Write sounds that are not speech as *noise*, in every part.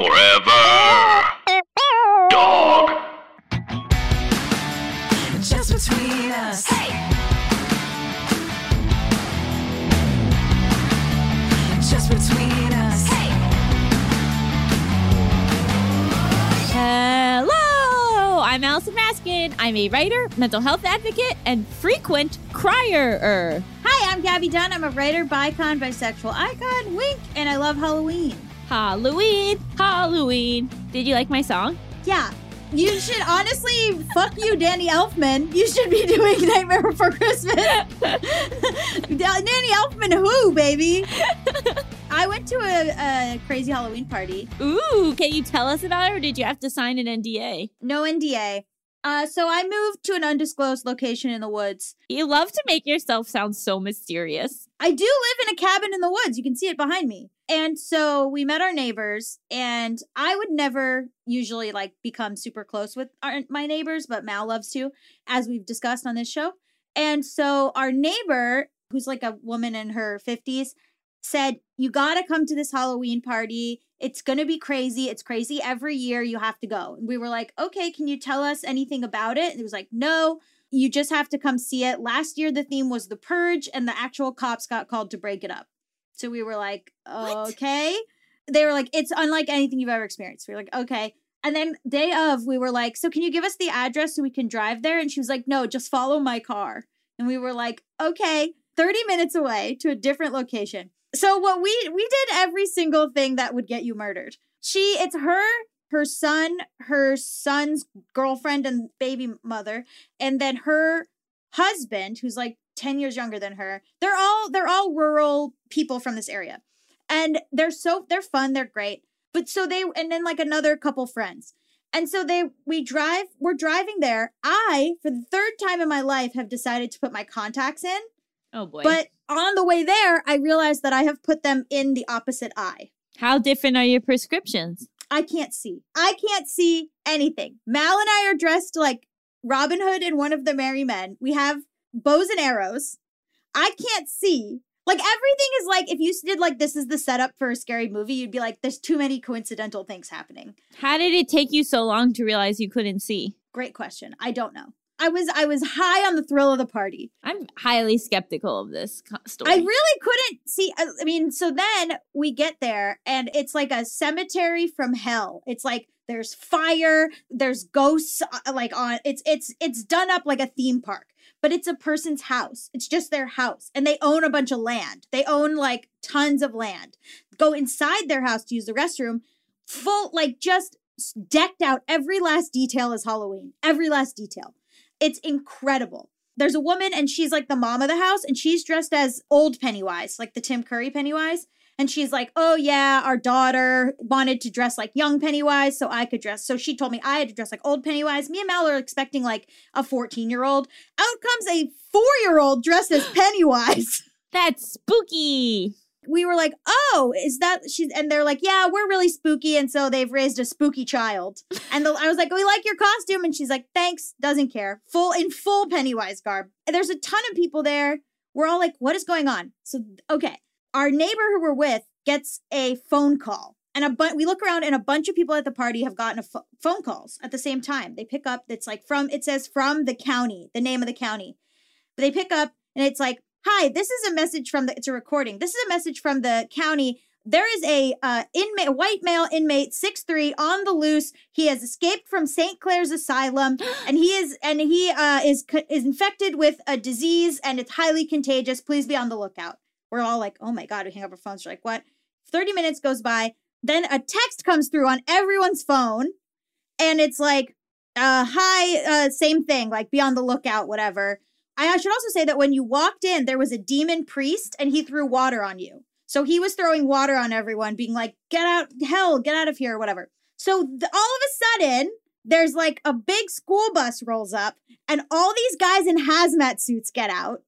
Forever. Dog. Just between us. Just between us. Hello, I'm Allison Raskin. I'm a writer, mental health advocate, and frequent crier. Hi, I'm Gabby Dunn. I'm a writer, bicon, bisexual icon, wink, and I love Halloween. Halloween, Halloween. Did you like my song? Yeah, you should honestly fuck you, Danny Elfman. You should be doing Nightmare Before Christmas. *laughs* Danny Elfman, who, baby? I went to a, a crazy Halloween party. Ooh, can you tell us about it, or did you have to sign an NDA? No NDA. Uh, so I moved to an undisclosed location in the woods. You love to make yourself sound so mysterious. I do live in a cabin in the woods. You can see it behind me. And so we met our neighbors, and I would never usually like become super close with our, my neighbors, but Mal loves to, as we've discussed on this show. And so our neighbor, who's like a woman in her 50s, said, You gotta come to this Halloween party. It's gonna be crazy. It's crazy every year. You have to go. And we were like, Okay, can you tell us anything about it? And it was like, No, you just have to come see it. Last year, the theme was the purge, and the actual cops got called to break it up. So we were like, What? okay. They were like, it's unlike anything you've ever experienced. We were like, okay. And then day of, we were like, so can you give us the address so we can drive there? And she was like, no, just follow my car. And we were like, okay, 30 minutes away to a different location. So what we we did every single thing that would get you murdered. She, it's her, her son, her son's girlfriend and baby mother, and then her husband, who's like 10 years younger than her. They're all they're all rural people from this area. And they're so they're fun, they're great. But so they and then like another couple friends. And so they we drive we're driving there. I for the third time in my life have decided to put my contacts in, Oh boy. but on the way there I realized that I have put them in the opposite eye. how different are your prescriptions? I can't see. I can't see anything. Mal and I are dressed like Robin Hood and one of the merry men. We have bows and arrows. I can't see. Like everything is like if you did like this is the setup for a scary movie, you'd be like, there's too many coincidental things happening. How did it take you so long to realize you couldn't see? Great question. I don't know. I was I was high on the thrill of the party. I'm highly skeptical of this story. I really couldn't see. I mean, so then we get there and it's like a cemetery from hell. It's like there's fire, there's ghosts uh, like on it's it's it's done up like a theme park, but it's a person's house. It's just their house and they own a bunch of land. They own like tons of land. Go inside their house to use the restroom, full like just decked out. Every last detail is Halloween. Every last detail. It's incredible there's a woman and she's like the mom of the house and she's dressed as old Pennywise, like the Tim Curry Pennywise. And she's like, oh yeah, our daughter wanted to dress like young Pennywise, so I could dress. So she told me I had to dress like old Pennywise. Me and Mal are expecting like a 14 year old. Out comes a four year old dressed as Pennywise. *laughs* That's spooky. We were like, oh, is that she's and they're like, yeah, we're really spooky, and so they've raised a spooky child. And the, I was like, we like your costume, and she's like, thanks, doesn't care, full in full Pennywise garb. And there's a ton of people there. We're all like, what is going on? So okay, our neighbor who we're with gets a phone call. And a bu- we look around and a bunch of people at the party have gotten a pho- phone calls at the same time. They pick up. It's like from it says from the county, the name of the county. But they pick up and it's like, "Hi, this is a message from the. It's a recording. This is a message from the county. There is a uh, inmate, a white male inmate, six three, on the loose. He has escaped from St. Clair's Asylum, *gasps* and he is and he uh, is is infected with a disease, and it's highly contagious. Please be on the lookout." We're all like, "Oh my god!" We hang up our phones. We're like, "What?" Thirty minutes goes by. Then a text comes through on everyone's phone, and it's like, uh, "Hi, uh, same thing. Like, be on the lookout, whatever." I should also say that when you walked in, there was a demon priest and he threw water on you. So he was throwing water on everyone, being like, get out, hell, get out of here, or whatever. So th- all of a sudden, there's like a big school bus rolls up and all these guys in hazmat suits get out.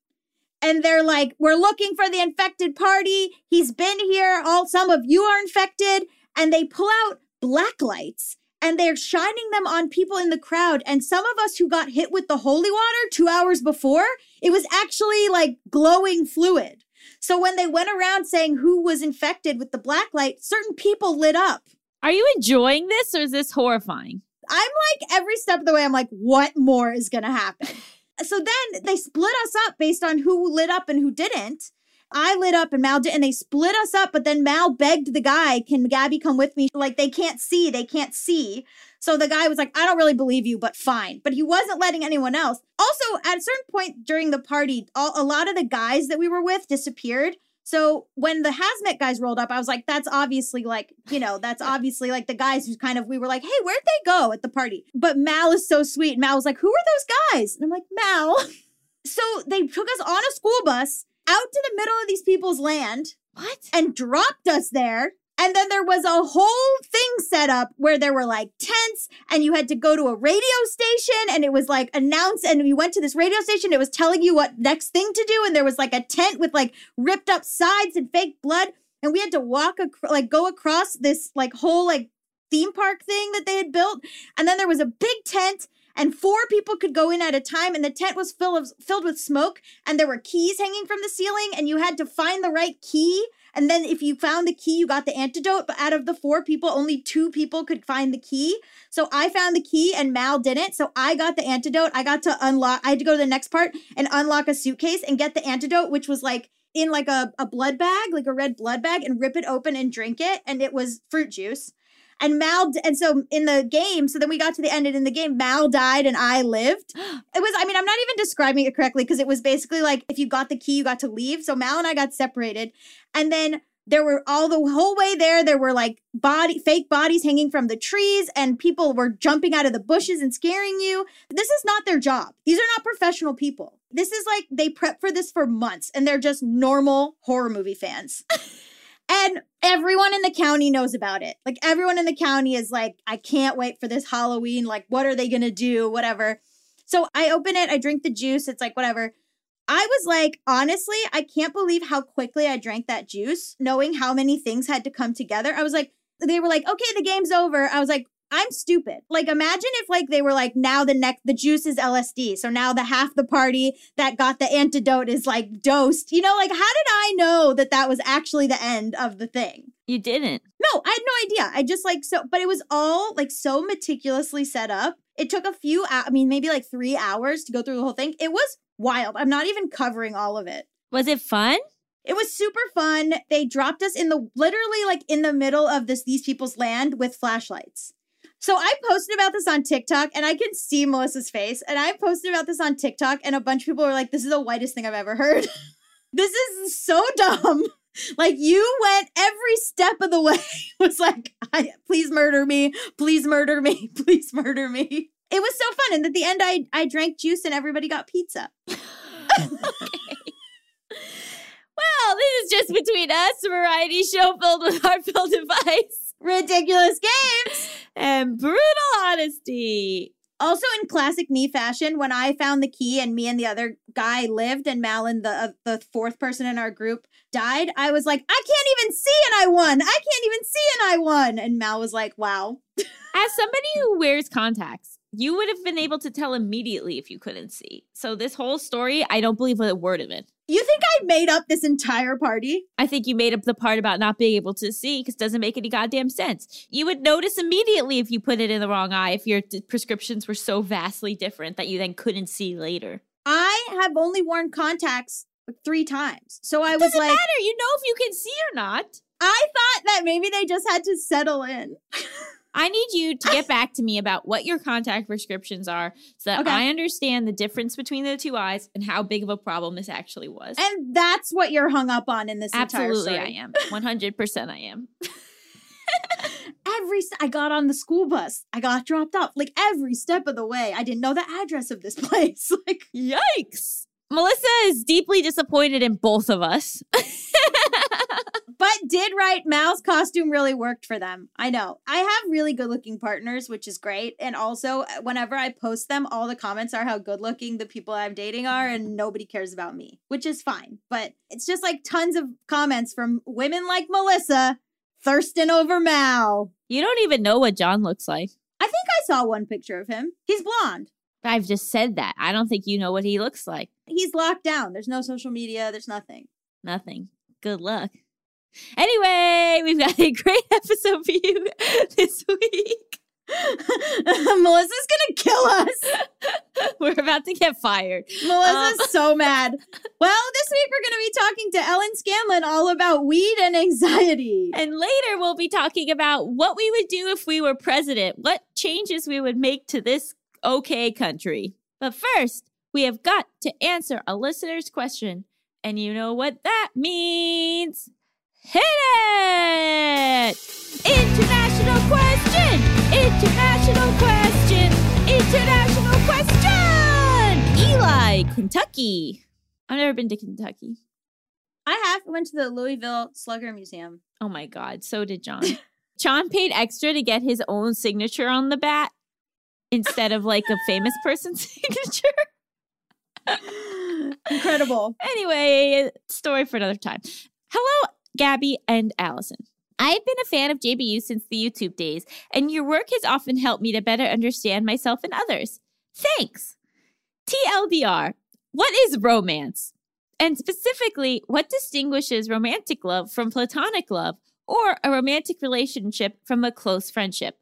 And they're like, we're looking for the infected party. He's been here. All some of you are infected. And they pull out black lights and they're shining them on people in the crowd. And some of us who got hit with the holy water two hours before, it was actually like glowing fluid. So when they went around saying who was infected with the black light, certain people lit up. Are you enjoying this or is this horrifying? I'm like every step of the way, I'm like, what more is gonna happen? *laughs* so then they split us up based on who lit up and who didn't. I lit up and Mal did, and they split us up. But then Mal begged the guy, "Can Gabby come with me?" Like they can't see, they can't see. So the guy was like, "I don't really believe you, but fine." But he wasn't letting anyone else. Also, at a certain point during the party, all, a lot of the guys that we were with disappeared. So when the hazmat guys rolled up, I was like, "That's obviously like, you know, that's *laughs* obviously like the guys who kind of we were like, hey, where'd they go at the party?" But Mal is so sweet. Mal was like, "Who are those guys?" And I'm like, "Mal." *laughs* So they took us on a school bus out to the middle of these people's land What? and dropped us there. And then there was a whole thing set up where there were like tents, and you had to go to a radio station, and it was like announced. And you went to this radio station, it was telling you what next thing to do. And there was like a tent with like ripped up sides and fake blood. And we had to walk, ac- like, go across this like whole like theme park thing that they had built. And then there was a big tent, and four people could go in at a time. And the tent was full of filled with smoke, and there were keys hanging from the ceiling, and you had to find the right key. And then if you found the key, you got the antidote. But out of the four people, only two people could find the key. So I found the key and Mal didn't. So I got the antidote. I got to unlock, I had to go to the next part and unlock a suitcase and get the antidote, which was like in like a, a blood bag, like a red blood bag, and rip it open and drink it. And it was fruit juice. And Mal, and so in the game, so then we got to the end, and in the game, Mal died and I lived. *gasps* It was, I mean, I'm not even describing it correctly because it was basically like if you got the key, you got to leave. So Mal and I got separated. And then there were all the whole way there, there were like body, fake bodies hanging from the trees, and people were jumping out of the bushes and scaring you. This is not their job. These are not professional people. This is like they prep for this for months and they're just normal horror movie fans. *laughs* And everyone in the county knows about it. Like everyone in the county is like, I can't wait for this Halloween. Like, what are they gonna do? Whatever. So I open it, I drink the juice. It's like, whatever. I was like, honestly, I can't believe how quickly I drank that juice, knowing how many things had to come together. I was like, they were like, okay, the game's over. I was like, I'm stupid. Like, imagine if like they were like, now the next the juice is LSD. So now the half the party that got the antidote is like dosed. You know, like how did I know that that was actually the end of the thing? You didn't. No, I had no idea. I just like so, but it was all like so meticulously set up. It took a few, I mean, maybe like three hours to go through the whole thing. It was wild. I'm not even covering all of it. Was it fun? It was super fun. They dropped us in the literally like in the middle of this these people's land with flashlights. So I posted about this on TikTok and I can see Melissa's face. And I posted about this on TikTok and a bunch of people were like, this is the whitest thing I've ever heard. *laughs* this is so dumb. *laughs* Like you went every step of the way *laughs* was like, please murder me, please murder me, please murder me. It was so fun. And at the end I I drank juice and everybody got pizza. Well, this is just between us, a variety show filled with heartfelt advice Ridiculous games. and brutal honesty. Also, in classic me fashion, when I found the key and me and the other guy lived, and Malin, the uh, the fourth person in our group, died, I was like, I can't even see and I won. I can't even see and I won. And Mal was like, Wow. As somebody who wears contacts, you would have been able to tell immediately if you couldn't see. So this whole story, I don't believe a word of it. You think I made up this entire party? I think you made up the part about not being able to see because it doesn't make any goddamn sense. You would notice immediately if you put it in the wrong eye if your d- prescriptions were so vastly different that you then couldn't see later. I have only worn contacts three times. So I was Doesn't like, matter. You know if you can see or not. I thought that maybe they just had to settle in. *laughs* I need you to get *laughs* back to me about what your contact prescriptions are so that Okay. I understand the difference between the two eyes and how big of a problem this actually was. And that's what you're hung up on in this entire Absolutely. I am. 100% I am. *laughs* Every st- I got on the school bus. I got dropped off like every step of the way. I didn't know the address of this *laughs* place. like Yikes. Melissa is deeply disappointed in both of us. But did right. Mal's costume really worked for them. I know. I have really good looking partners, which is great. And also, whenever I post them, all the comments are how good looking the people I'm dating are, and nobody cares about me, which is fine. But it's just like tons of comments from women like Melissa thirsting over Mal. You don't even know what John looks like. I think I saw one picture of him. He's blonde. I've just said that. I don't think you know what he looks like. He's locked down. There's no social media. There's nothing. Nothing. Good luck. Anyway, we've got a great *laughs* episode for you *laughs* this week. *laughs* Melissa's gonna kill us. We're about to get fired. Melissa's Um, so mad. Well, this week we're gonna be talking to Ellen Scanlon all about weed and anxiety. And later, we'll be talking about what we would do if we were president, what changes we would make to this okay country. But first, we have got to answer a listener's question. And you know what that means? Hit it! International question! International question! International question! Eli, Kentucky. I've never been to Kentucky. I have went to the Louisville Slugger Museum. Oh my God, so did John. *laughs* John paid extra to get his own signature on the bat instead of like a famous *laughs* person's *laughs* signature. Incredible. Anyway, story for another time. Hello, Gabby and Allison. I've been a fan of JBU since the YouTube days, and your work has often helped me to better understand myself and others. Thanks. TLDR, what is romance? And specifically, what distinguishes romantic love from platonic love or a romantic relationship from a close friendship?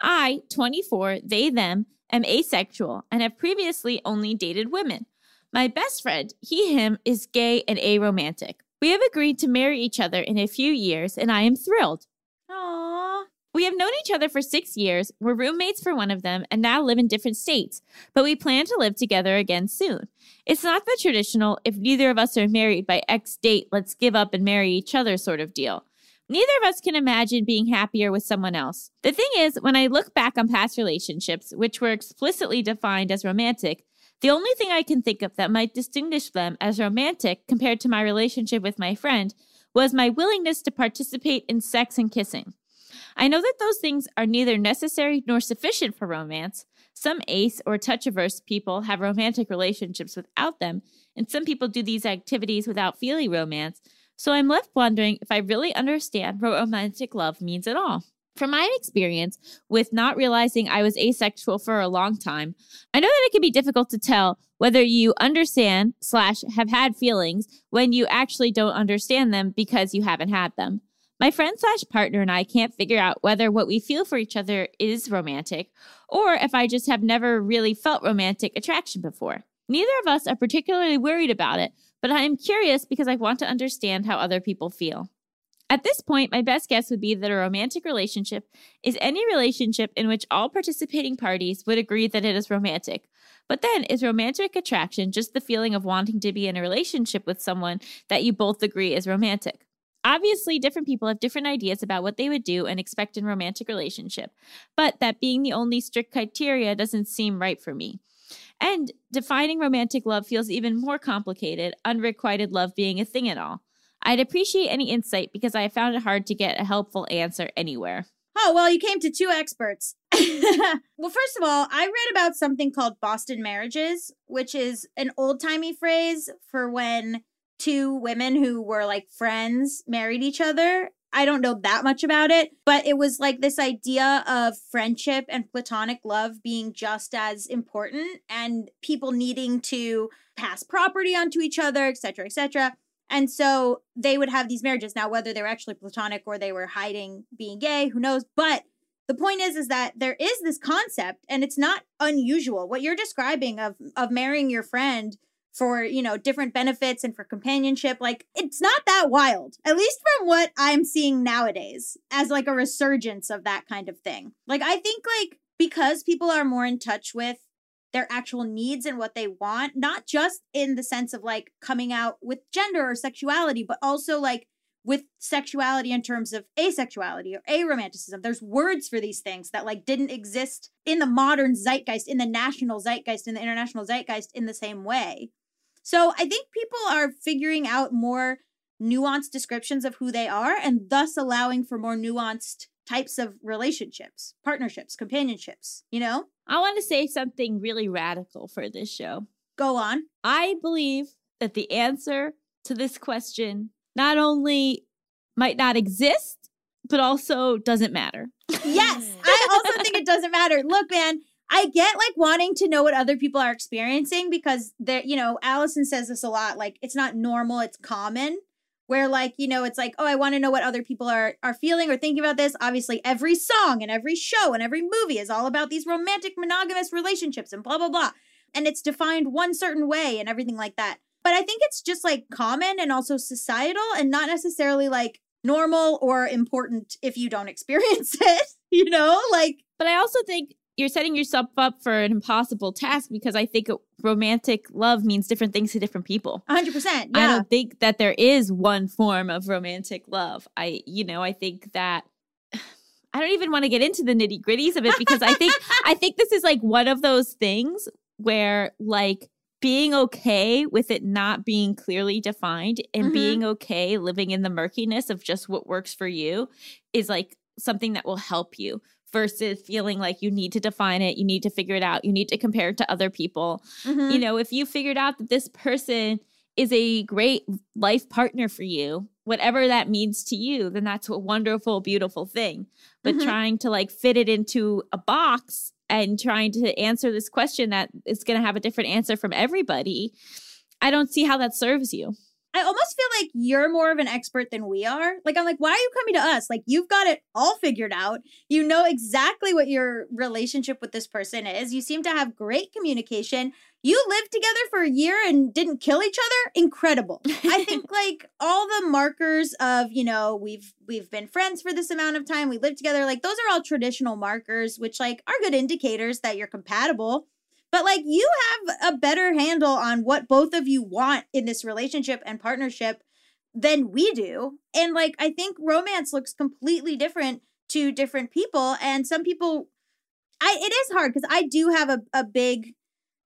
I, 24, they, them, am asexual and have previously only dated women. My best friend, he, him, is gay and aromantic. We have agreed to marry each other in a few years, and I am thrilled. Aww. We have known each other for six years, we're roommates for one of them, and now live in different states, but we plan to live together again soon. It's not the traditional, if neither of us are married by X date, let's give up and marry each other sort of deal. Neither of us can imagine being happier with someone else. The thing is, when I look back on past relationships, which were explicitly defined as romantic, the only thing I can think of that might distinguish them as romantic compared to my relationship with my friend was my willingness to participate in sex and kissing. I know that those things are neither necessary nor sufficient for romance. Some ace or touch averse people have romantic relationships without them, and some people do these activities without feeling romance. So I'm left wondering if I really understand what romantic love means at all. From my experience with not realizing I was asexual for a long time, I know that it can be difficult to tell whether you understand slash have had feelings when you actually don't understand them because you haven't had them. My friend slash partner and I can't figure out whether what we feel for each other is romantic or if I just have never really felt romantic attraction before. Neither of us are particularly worried about it, but I am curious because I want to understand how other people feel. At this point, my best guess would be that a romantic relationship is any relationship in which all participating parties would agree that it is romantic. But then, is romantic attraction just the feeling of wanting to be in a relationship with someone that you both agree is romantic? Obviously, different people have different ideas about what they would do and expect in romantic relationship, but that being the only strict criteria doesn't seem right for me. And defining romantic love feels even more complicated, unrequited love being a thing at all. I'd appreciate any insight because I found it hard to get a helpful answer anywhere. Oh, well, you came to two experts. *laughs* well, first of all, I read about something called Boston marriages, which is an old timey phrase for when two women who were like friends married each other. I don't know that much about it, but it was like this idea of friendship and platonic love being just as important and people needing to pass property onto each other, et cetera, et cetera. And so they would have these marriages. Now, whether they were actually platonic or they were hiding being gay, who knows? But the point is, is that there is this concept, and it's not unusual. What you're describing of of marrying your friend for you know different benefits and for companionship, like it's not that wild. At least from what I'm seeing nowadays, as like a resurgence of that kind of thing. Like I think like because people are more in touch with their actual needs and what they want, not just in the sense of like coming out with gender or sexuality, but also like with sexuality in terms of asexuality or aromanticism. There's words for these things that like didn't exist in the modern zeitgeist, in the national zeitgeist, in the international zeitgeist in the same way. So I think people are figuring out more nuanced descriptions of who they are and thus allowing for more nuanced types of relationships, partnerships, companionships, you know? I want to say something really radical for this show. Go on. I believe that the answer to this question not only might not exist, but also doesn't matter. Yes, I also *laughs* think it doesn't matter. Look, man, I get like wanting to know what other people are experiencing because they're, you know, Allison says this a lot like it's not normal, it's common. Where like you know it's like oh i want to know what other people are are feeling or thinking about this. Obviously every song and every show and every movie is all about these romantic monogamous relationships and blah blah blah. And it's defined one certain way and everything like that. But i think it's just like common and also societal and not necessarily like normal or important if you don't *laughs* experience it you know? Like But I also think you're setting yourself up for an impossible task because I think romantic love means different things to different people. 100% yeah I don't think that there is one form of romantic love. I, you know, I think that *sighs* I don't even want to get into the nitty gritties of it because I think *laughs* I think this is like one of those things where like being okay with it not being clearly defined and Mhm. being okay living in the murkiness of just what works for you is like something that will help you versus feeling like you need to define it, you need to figure it out, you need to compare it to other people Mhm. you know, if you figured out that this person is a great life partner for you, whatever that means to you, then that's a wonderful, beautiful thing. But Mhm. trying to like fit it into a box and trying to answer this question that is going to have a different answer from everybody, I don't see how that serves you. I almost feel like you're more of an expert than we are. Like, I'm like, why are you coming to us? Like, you've got it all figured out. You know exactly what your relationship with this person is. You seem to have great communication. You lived together for a year and didn't kill each other. Incredible. I think *laughs* like all the markers of, you know, we've we've been friends for this amount of time. We lived together. Like those are all traditional markers, which like are good indicators that you're compatible. But like you have a better handle on what both of you want in this relationship and partnership than we do. And like I think romance looks completely different to different people and some people I it is hard because I do have a, a big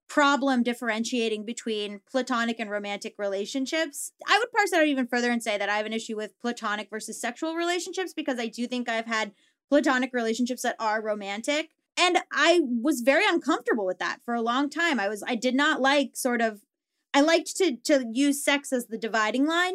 problem differentiating between platonic and romantic relationships. I would parse that out even further and say that I have an issue with platonic versus sexual relationships because I do think I've had platonic relationships that are romantic and I was very uncomfortable with that for a long time. I was I did not like sort of I liked to to use sex as the dividing line.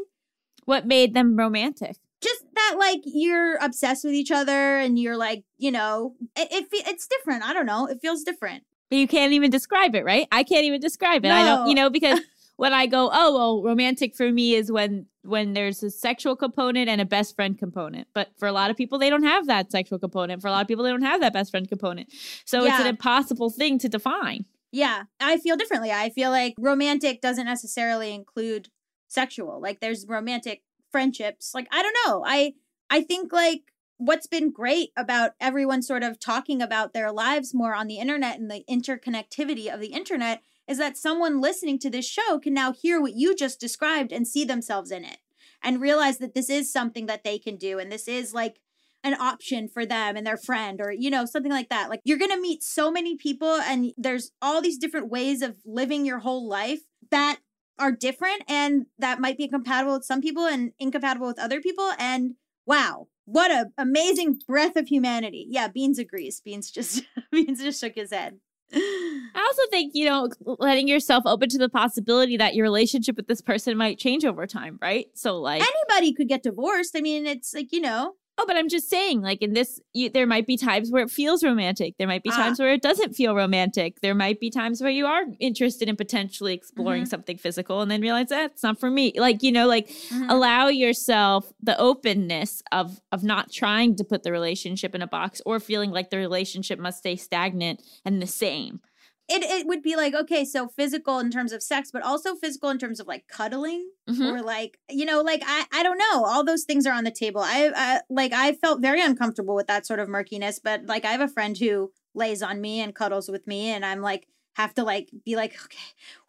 What made them romantic? Just that like you're obsessed with each other and you're like, you know, it, it fe- it's different. I don't know. It feels different. You can't even describe it, right? I can't even describe it. I don't, you know, because *laughs* when I go, oh well, romantic for me is when when there's a sexual component and a best friend component. But for a lot of people, they don't have that sexual component. For a lot of people, they don't have that best friend component. So it's an impossible thing to define. Yeah, I feel differently. I feel like romantic doesn't necessarily include sexual. Like there's romantic friendships. Like I don't know. I I think like what's been great about everyone sort of talking about their lives more on the internet and the interconnectivity of the internet is that someone listening to this show can now hear what you just described and see themselves in it and realize that this is something that they can do and this is like an option for them and their friend or you know something like that. Like you're going to meet so many people and there's all these different ways of living your whole life that are different and that might be compatible with some people and incompatible with other people and wow what a amazing breath of humanity. Yeah beans agrees. Beans just *laughs* beans just shook his head I also think, you know, letting yourself open to the possibility that your relationship with this person might change over time, right? So, like, anybody could get divorced i mean it's like you know oh, but I'm just saying, like, in this, you, there might be times where it feels romantic. There might be Ah. times where it doesn't feel romantic. There might be times where you are interested in potentially exploring Mhm. something physical and then realize that's not for me. Like, you know, like, Mhm. allow yourself the openness of of not trying to put the relationship in a box or feeling like the relationship must stay stagnant and the same. It, it would be like okay so physical in terms of sex but also physical in terms of like cuddling Mhm. or like you know like i i don't know all those things are on the table i, I like i felt very uncomfortable with that sort of murkiness but like i have a friend who lays on me and cuddles with me and i'm like have to like be like okay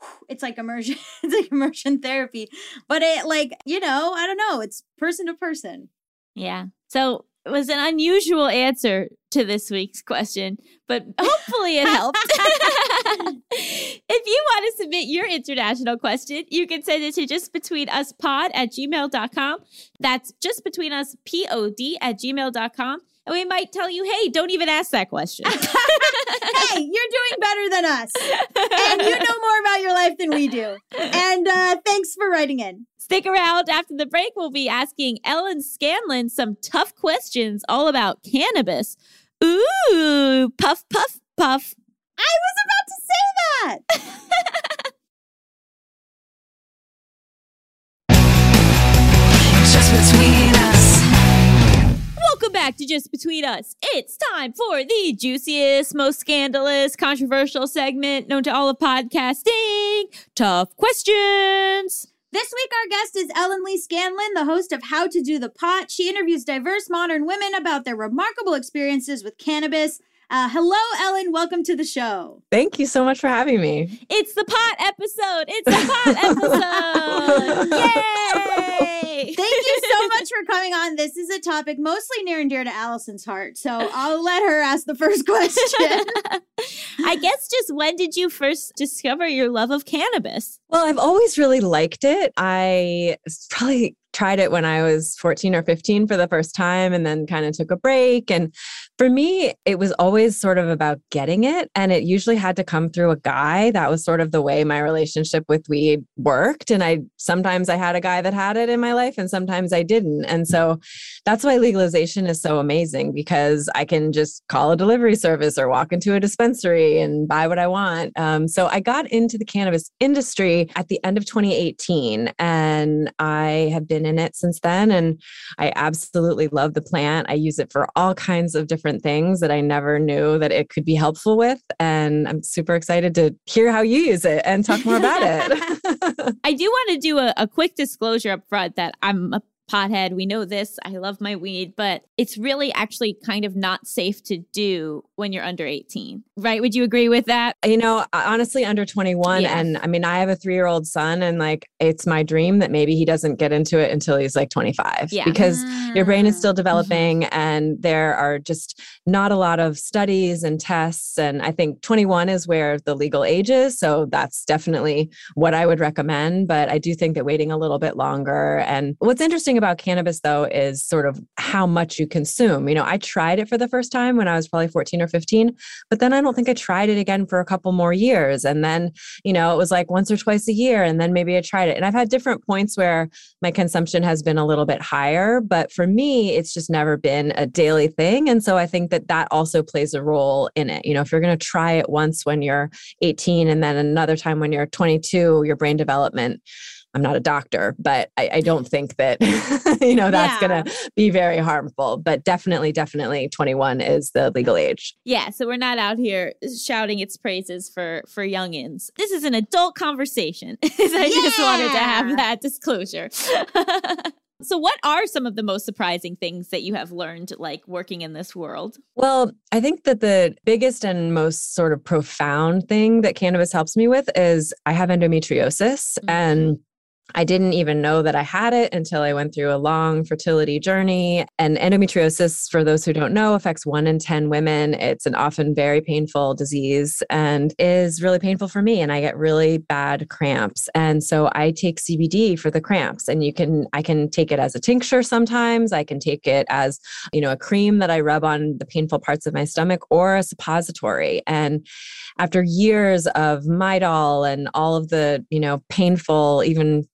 whew, it's like immersion *laughs* it's like immersion therapy but it like you know i don't know it's person to person Yeah. So was an unusual answer to this week's question, but *laughs* hopefully it helped. *laughs* if you want to submit your international question, you can send it to justbetweenuspod at gmail.com. That's justbetweenuspod at gmail.com. And we might tell you, hey, don't even ask that question. *laughs* hey you're doing better than us and you know more about your life than we do and uh thanks for writing in Stick around after the break. We'll be asking Ellen Scanlon some tough questions all about cannabis. Ooh, puff, puff, puff. I was about to say that. *laughs* back to Just Between Us. It's time for the juiciest, most scandalous, controversial segment known to all of podcasting Tough Questions. This week, our guest is Ellen Lee Scanlon, the host of How to Do the Pot. She interviews diverse modern women about their remarkable experiences with cannabis. Uh, hello, Ellen. Welcome to the show. Thank you so much for having me. It's the pot episode. It's the pot *laughs* episode. *laughs* Yay! Thank you so *laughs* much for coming on. This is a topic mostly near and dear to Allison's heart, so I'll let her ask the first question. I guess just when did you first discover your love of cannabis? Well, I've always really liked it. I probably tried it when I was 14 or 15 for the first time and then kind of took a break. And for me, it was always sort of about getting it. And it usually had to come through a guy. That was sort of the way my relationship with weed worked. And I sometimes I had a guy that had it in my life and sometimes I didn't. And so that's why legalization is so amazing because I can just call a delivery service or walk into a dispensary and buy what I want. Um, so I got into the cannabis industry at the end of 2018 and I have been in it since then. And I absolutely love the plant. I use it for all kinds of different things that I never knew that it could be helpful with. And I'm super excited to hear how you use it and talk more about it. *laughs* I do want to do a, a quick disclosure up front that I'm a pothead. We know this. I love my weed, but it's really actually kind of not safe to do when you're under 18, right? Would you agree with that? you know, honestly, under 21. Yeah. And I mean, I have a three year old son, and like, it's my dream that maybe he doesn't get into it until he's like 25 Yeah. because your brain is still mm-hmm. developing and there are just not a lot of studies and tests. And I think 21 is where the legal age is. So that's definitely what I would recommend. But I do think that waiting a little bit longer. And what's interesting about cannabis, though, is sort of how much you consume. You know, I tried it for the first time when I was probably 14 or 15, but then I don't think I tried it again for a couple more years. And then, you know, it was like once or twice a year. And then maybe I tried it. And I've had different points where my consumption has been a little bit higher. But for me, it's just never been a daily thing. And so I think that that also plays a role in it. You know, if you're going to try it once when you're 18 and then another time when you're 22, your brain development. I'm not a doctor, but I, I don't think that, *laughs* you know, that's Yeah. going to be very harmful. But definitely, definitely 21 is the legal age. Yeah, so we're not out here shouting its praises for for youngins. This is an adult conversation. *laughs* I just wanted to have that disclosure. *laughs* so what are some of the most surprising things that you have learned like working in this world? Well, I think that the biggest and most sort of profound thing that cannabis helps me with is I have endometriosis Mhm. and I didn't even know that I had it until I went through a long fertility journey. And endometriosis, for those who don't know, affects one in 10 women. It's an often very painful disease and is really painful for me. And I get really bad cramps. And so I take CBD for the cramps. And you can, I can take it as a tincture sometimes. I can take it as, you know, a cream that I rub on the painful parts of my stomach or a suppository. And after years of Midol and all of the, you know, painful, even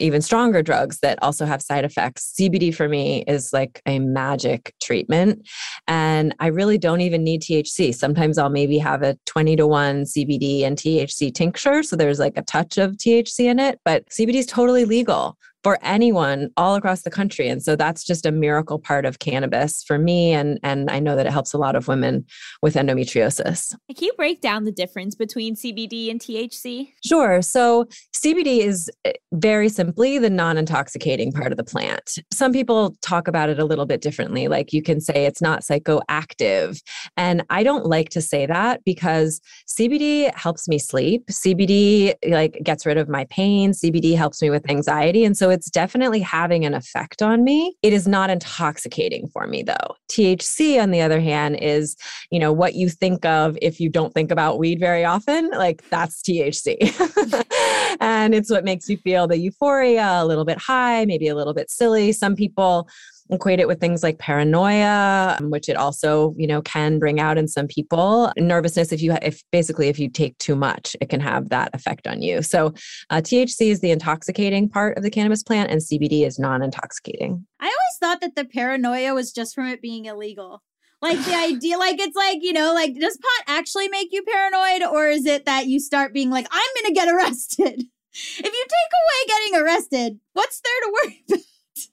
even stronger drugs that also have side effects. CBD for me is like a magic treatment. And I really don't even need THC. Sometimes I'll maybe have a 20 to 1 CBD and THC tincture. So there's like a touch of THC in it, but CBD is totally legal for anyone all across the country. And so that's just a miracle part of cannabis for me. And, and I know that it helps a lot of women with endometriosis. Can you break down the difference between CBD and THC? Sure. So CBD is eh, very simply the non intoxicating part of the plant. Some people talk about it a little bit differently. Like you can say it's not psychoactive. And I don't like to say that because CBD helps me sleep. CBD like gets rid of my pain. CBD helps me with anxiety. And so it's definitely having an effect on me. It is not intoxicating for me though. THC, on the other hand, is you know what you think of if you don't think about weed very often like that's thc *laughs* and it's what makes you feel the euphoria a little bit high maybe a little bit silly some people equate it with things like paranoia um, which it also you know can bring out in some people nervousness if you if basically if you take too much it can have that effect on you so uh, thc is the intoxicating part of the cannabis plant and cbd is non-intoxicating I always thought that the paranoia was just from it being illegal. Like the *sighs* idea, like it's like, you know, like does pot actually make you paranoid or is it that you start being like, I'm going to get arrested? *laughs* If you take away getting arrested, what's there to worry *laughs* about?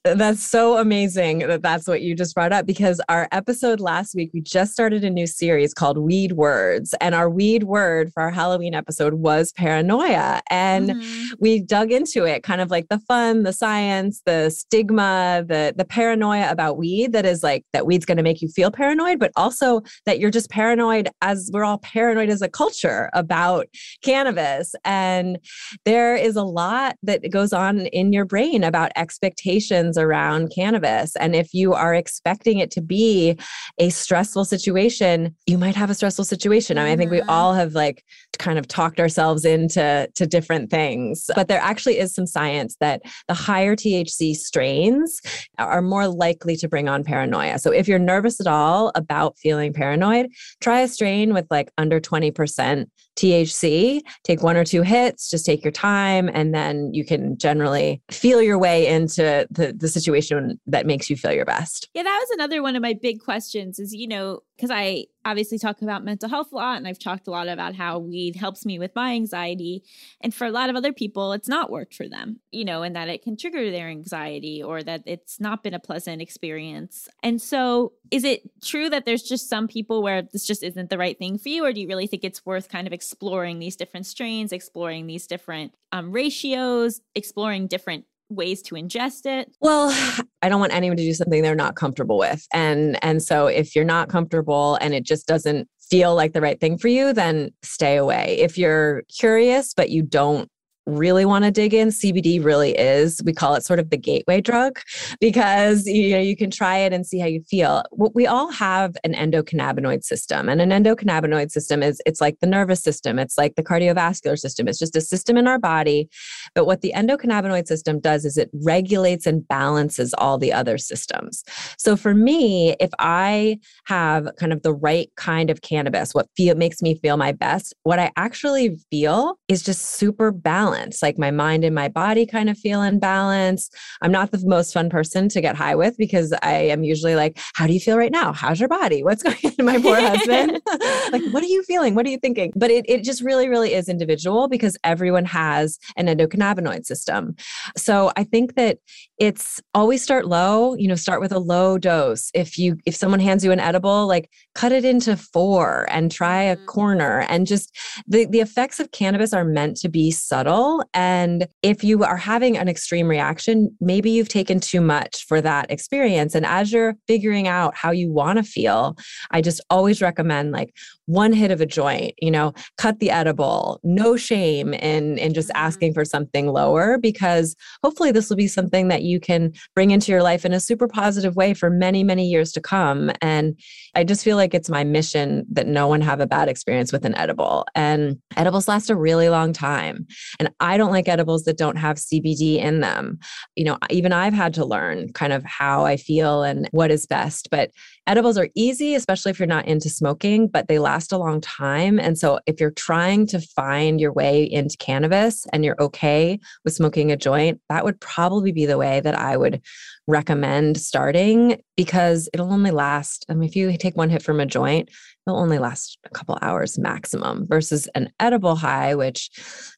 That's so amazing that that's what you just brought up because our episode last week, we just started a new series called Weed Words. And our weed word for our Halloween episode was paranoia. And Mhm. we dug into it, kind of like the fun, the science, the stigma, the, the paranoia about weed that is like that weed's going to make you feel paranoid, but also that you're just paranoid as we're all paranoid as a culture about cannabis. And there is a lot that goes on in your brain about expectations around cannabis. And if you are expecting it to be a stressful situation, you might have a stressful situation. I, mean, I think we Mhm. all have like kind of talked ourselves into to different things. But there actually is some science that the higher THC strains are more likely to bring on paranoia. So if you're nervous at all about feeling paranoid, try a strain with like under 20% THC, take one or two hits, just take your time, and then you can generally feel your way into the, the situation that makes you feel your best. Yeah, that was another one of my big questions is, you know, because I obviously talk about mental health a lot and I've talked a lot about how weed helps me with my anxiety. And for a lot of other people, it's not worked for them, you know, and that it can trigger their anxiety or that it's not been a pleasant experience. And so is it true that there's just some people where this just isn't the right thing for you? Or do you really think it's worth kind of exploring these different strains, exploring these different um, ratios, exploring different ways to ingest it? Well, *sighs* I don't want anyone to do something they're not comfortable with. And and so if you're not comfortable and it just doesn't feel like the right thing for you, then stay away. If you're curious but you don't really want to dig in cbd really is we call it sort of the gateway drug because you know you can try it and see how you feel What- we all have an endocannabinoid system and an endocannabinoid system is it's like the nervous system it's like the cardiovascular system it's just a system in our body but what the endocannabinoid system does is it regulates and balances all the other systems. So for me, if I have kind of the right kind of cannabis, what feel makes me feel my best, what I actually feel is just super balanced. Like my mind and my body kind of feel in balance. I'm not the most fun person to get high with because I am usually like, how do you feel right now? How's your body? What's *laughs* going on? My poor husband. *laughs* *laughs* like, what are you feeling? What are you thinking? But it, it just really, really is individual because everyone has an endocannabinoid system. So I think that it's always start low, you know, start with a low dose. If you if someone hands you an edible, like cut it into 4 and try a Mhm. corner and just the the effects of cannabis are meant to be subtle and if you are having an extreme reaction, maybe you've taken too much for that experience. And as you're figuring out how you want to feel, I just always recommend like one hit of a joint, you know, cut the edible, no shame in in just Mhm. asking for something lower because hopefully this will be something that you can bring into your life in a super positive way for many many years to come. And I just feel like it's my mission that no one have a bad experience with an edible. And edibles last a really long time. And I don't like edibles that don't have CBD in them. You know, even I've had to learn kind of how I feel and what is best, but edibles are easy, especially if you're not into smoking, but they last a long time. And so if you're trying to find your way into cannabis and you're okay with smoking a joint, that would probably be the way that I would recommend starting because it'll only last. I mean, if you take one hit from a joint, it'll only last a couple hours maximum versus an edible high, which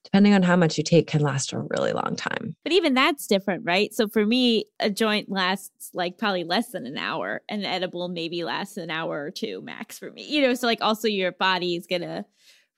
depending on how much you take can last a really long time. But even that's different, right? So for me, a joint lasts like probably less than an hour, an edible maybe lasts an hour or two max for me. You know, so like also your body is gonna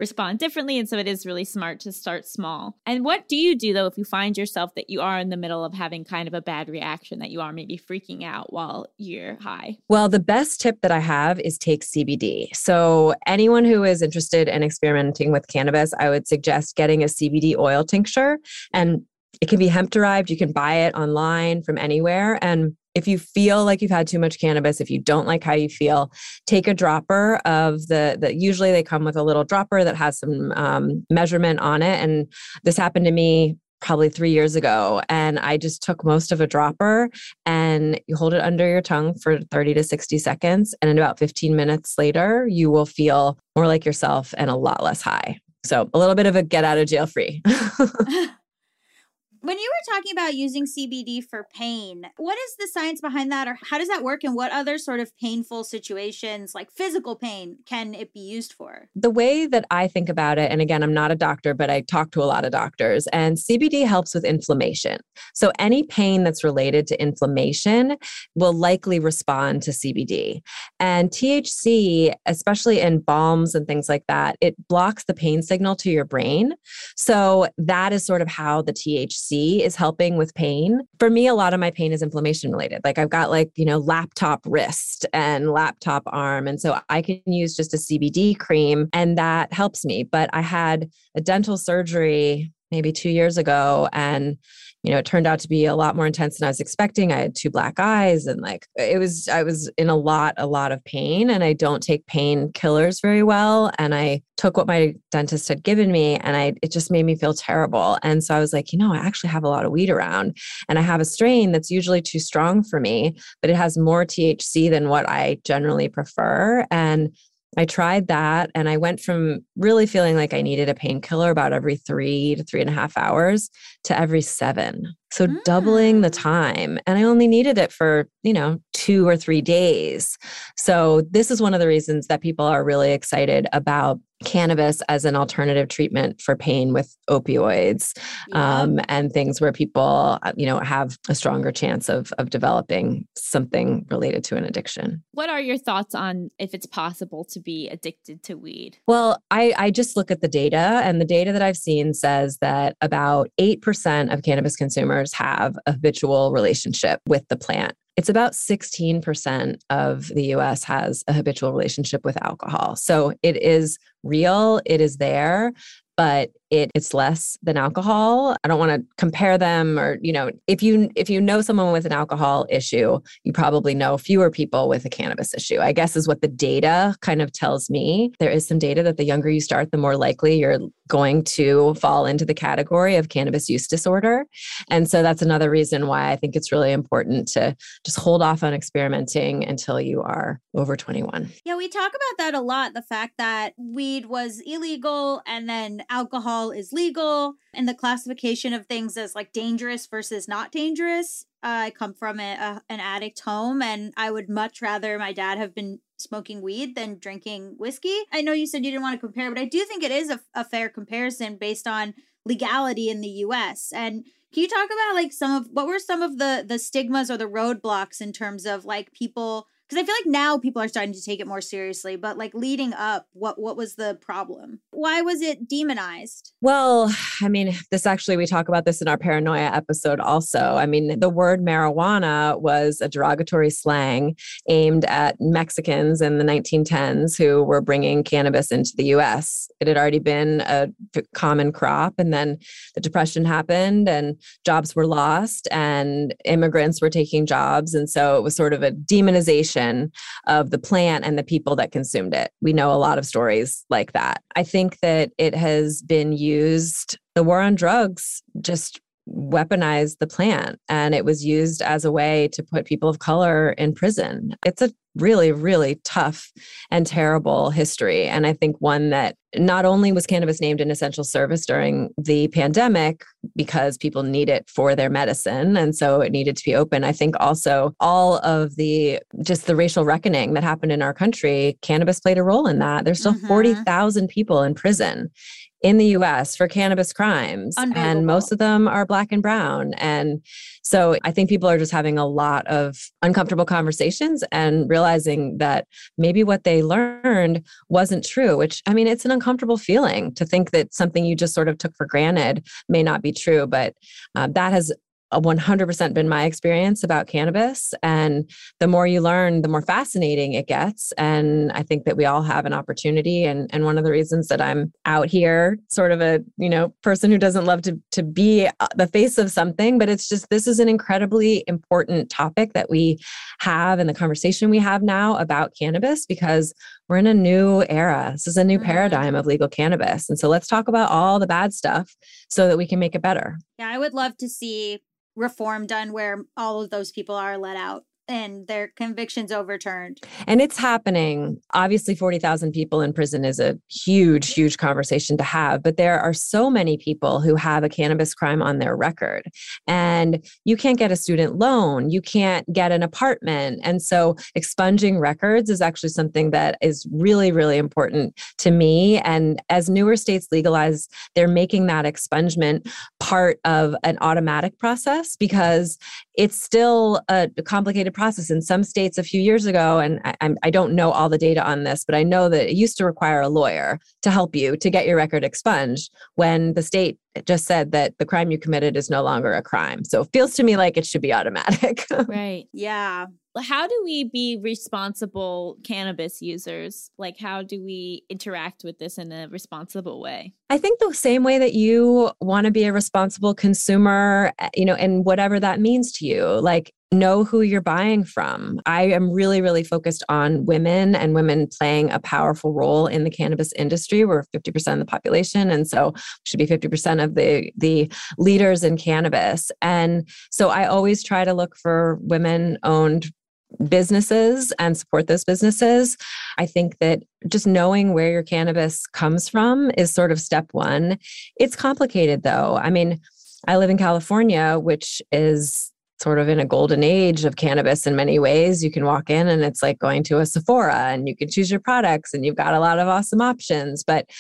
respond differently. And so it is really smart to start small. And what do you do though if you find yourself that you are in the middle of having kind of a bad reaction, that you are maybe freaking out while you're high? Well, the best tip that I have is take CBD. So, anyone who is interested in experimenting with cannabis, I would suggest getting a CBD oil tincture. And it can be hemp derived. You can buy it online from anywhere. And if you feel like you've had too much cannabis, if you don't like how you feel, take a dropper of the, the usually they come with a little dropper that has some um, measurement on it. And this happened to me probably three years ago. And I just took most of a dropper and you hold it under your tongue for 30 to 60 seconds. And in about 15 minutes later, you will feel more like yourself and a lot less high. So a little bit of a get out of jail free. *laughs* *laughs* When you were talking about using CBD for pain, what is the science behind that, or how does that work, and what other sort of painful situations, like physical pain, can it be used for? The way that I think about it, and again, I'm not a doctor, but I talk to a lot of doctors, and CBD helps with inflammation. So any pain that's related to inflammation will likely respond to CBD. And THC, especially in balms and things like that, it blocks the pain signal to your brain. So that is sort of how the THC is helping with pain. For me, a lot of my pain is inflammation related. Like I've got like, you know, laptop wrist and laptop arm. And so I can use just a CBD cream and that helps me. But I had a dental surgery maybe two years ago and you know, it turned out to be a lot more intense than I was expecting. I had two black eyes and like it was, I was in a lot, a lot of pain and I don't take painkillers very well. And I took what my dentist had given me and I, it just made me feel terrible. And so I was like, you know, I actually have a lot of weed around and I have a strain that's usually too strong for me, but it has more THC than what I generally prefer. And I tried that and I went from really feeling like I needed a painkiller about every three to three and a half hours to every seven. So doubling the mm. time. And I only needed it for, you know, two or three days. So this is one of the reasons that people are really excited about cannabis as an alternative treatment for pain with opioids yeah. um, and things where people uh, you know have a stronger chance of of developing something related to an addiction what are your thoughts on if it's possible to be addicted to weed well i i just look at the data and the data that i've seen says that about 8% of cannabis consumers have a habitual relationship with the plant it's about 16% of the US has a habitual relationship with alcohol. So it is real, it is there, but it, it's less than alcohol. I don't want to compare them or you know if you if you know someone with an alcohol issue you probably know fewer people with a cannabis issue i guess is what the data kind of tells me. There is some data that the younger you start the more likely you're going to fall into the category of cannabis use disorder. And so that's another reason why i think it's really important to just hold off on experimenting until you are over 21 yeah we talk about that a lot the fact that weed was illegal and then alcohol alcohol is legal and the classification of things as like dangerous versus not dangerous. Uh, I come from a, a, an addict home, and I would much rather my dad have been smoking weed than drinking whiskey. I know you said you didn't want to compare, but I do think it is a, a fair comparison based on legality in the U.S. And can you talk about like some of what were some of the the stigmas or the roadblocks in terms of like people because I feel like now people are starting to take it more seriously, but like leading up, what what was the problem? Why was it demonized? Well, I mean, this actually we talk about this in our paranoia episode also. I mean, the word marijuana was a derogatory slang aimed at Mexicans in the 1910s who were bringing cannabis into the US. It had already been a common crop and then the depression happened and jobs were lost and immigrants were taking jobs and so it was sort of a demonization of the plant and the people that consumed it. We know a lot of stories like that. I think that it has been used, the war on drugs just weaponized the plant and it was used as a way to put people of color in prison. It's a really, really tough and terrible history. And I think one that not only was cannabis named an essential service during the pandemic because people need it for their medicine. And so it needed to be open. I think also all of the just the racial reckoning that happened in our country, cannabis played a role in that. There's still mm-hmm. 40,000 people in prison in the US for cannabis crimes. And most of them are black and brown. And so I think people are just having a lot of uncomfortable conversations and realizing that maybe what they learned wasn't true, which I mean, it's an uncomfortable feeling to think that something you just sort of took for granted may not be true. But uh, that has 100% been my experience about cannabis. And the more you learn, the more fascinating it gets. And I think that we all have an opportunity. And, and one of the reasons that I'm out here, sort of a, you know, person who doesn't love to, to be uh, the face of something, but it's just, this is an incredibly important topic that we have in the conversation we have now about cannabis because we're in a new era. This is a new mm-hmm. paradigm of legal cannabis. And so let's talk about all the bad stuff so that we can make it better. Yeah, I would love to see reform done where all of those people are let out and their convictions overturned. And it's happening. Obviously, 40,000 people in prison is a huge, huge conversation to have, but there are so many people who have a cannabis crime on their record. And you can't get a student loan, you can't get an apartment. And so, expunging records is actually something that is really, really important to me. And as newer states legalize, they're making that expungement part of an automatic process because it's still a complicated process in some states a few years ago and I, I, don't know all the data on this but i know that it used to require a lawyer to help you to get your record expunged when the state just said that the crime you committed is no longer a crime so it feels to me like it should be automatic *laughs* right yeah how do we be responsible cannabis users? Like, how do we interact with this in a responsible way? I think the same way that you want to be a responsible consumer, eh, you know, and whatever that means to you, like know who you're buying from. I am really, really focused on women and women playing a powerful role in the cannabis industry. We're 50% of the population. And so should be 50% of the, the leaders in cannabis. And so I always try to look for women owned businesses and support those businesses. I think that just knowing where your cannabis comes from is sort of step one. It's complicated though. I mean, I live in California, which is sort of in a golden age of cannabis in many ways. You can walk in and it's like going to a Sephora and you can choose your products and you've got a lot of awesome options. But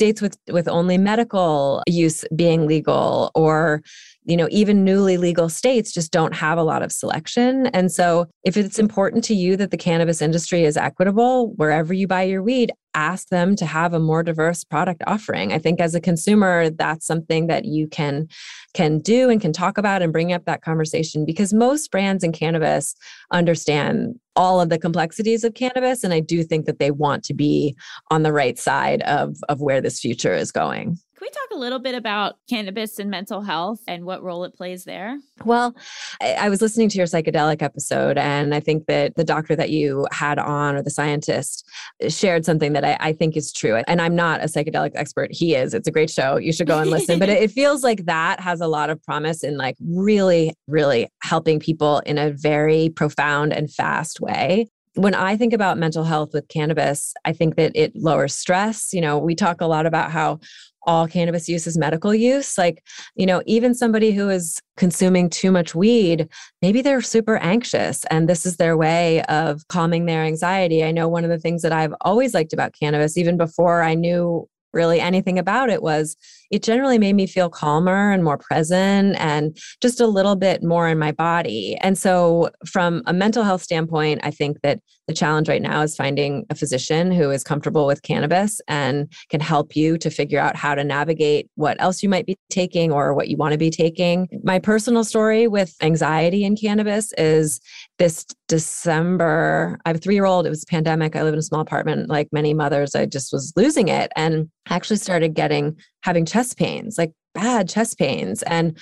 states with with only medical use being legal or you know, even newly legal states just don't have a lot of selection. And so, if it's important to you that the cannabis industry is equitable, wherever you buy your weed, ask them to have a more diverse product offering. I think as a consumer, that's something that you can can do and can talk about and bring up that conversation because most brands in cannabis understand all of the complexities of cannabis and I do think that they want to be on the right side of of where this future is going. Can we talk a little bit about cannabis and mental health and what role it plays there? Well, I, I was listening to your psychedelic episode, and I think that the doctor that you had on, or the scientist, shared something that I, I think is true. And I'm not a psychedelic expert. He is. It's a great show. You should go and listen. but it, *laughs* it feels like that has a lot of promise in like really, really helping people in a very profound and fast way when I think about mental health with cannabis, I think that it lowers stress. You know, we talk a lot about how all cannabis use is medical use. Like, you know, even somebody who is consuming too much weed, maybe they're super anxious and this is their way of calming their anxiety. I know one of the things that I've always liked about cannabis, even before I knew really anything about it, was it generally made me feel calmer and more present and just a little bit more in my body. And so, from a mental health standpoint, I think that the challenge right now is finding a physician who is comfortable with cannabis and can help you to figure out how to navigate what else you might be taking or what you want to be taking. My personal story with anxiety and cannabis is this December. I have a three year old. It was pandemic. I live in a small apartment. Like many mothers, I just was losing it. And I actually started getting having chest pains, like bad chest pains. And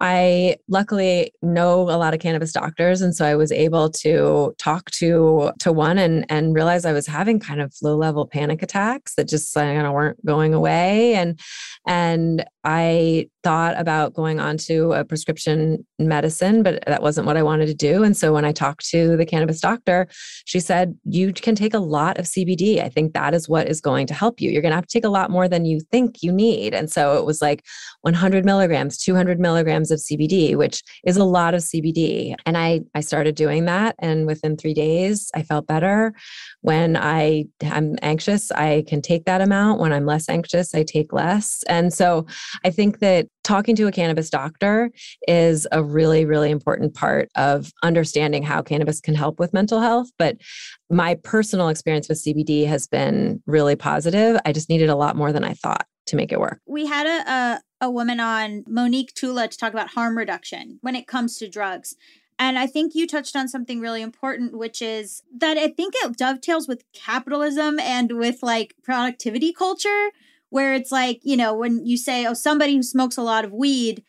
I luckily know a lot of cannabis doctors, and so I was able to talk to to one and and realize I was having kind of low level panic attacks that just kind of weren't going away, and and I thought about going on to a prescription medicine, but that wasn't what I wanted to do. And so when I talked to the cannabis doctor, she said, You can take a lot of CBD. I think that is what is going to help you. You're going to have to take a lot more than you think you need. And so it was like 100 milligrams, 200 milligrams of CBD, which is a lot of CBD. And I, I started doing that. And within three days, I felt better. When I am anxious, I can take that amount. When I'm less anxious, I take less. And so I think that talking to a cannabis doctor is a really, really important part of understanding how cannabis can help with mental health. But my personal experience with CBD has been really positive. I just needed a lot more than I thought to make it work. We had a, a, a woman on, Monique Tula, to talk about harm reduction when it comes to drugs. And I think you touched on something really important, which is that I think it dovetails with capitalism and with like productivity culture where it's like, you know, when you say, oh, somebody who smokes a lot of weed,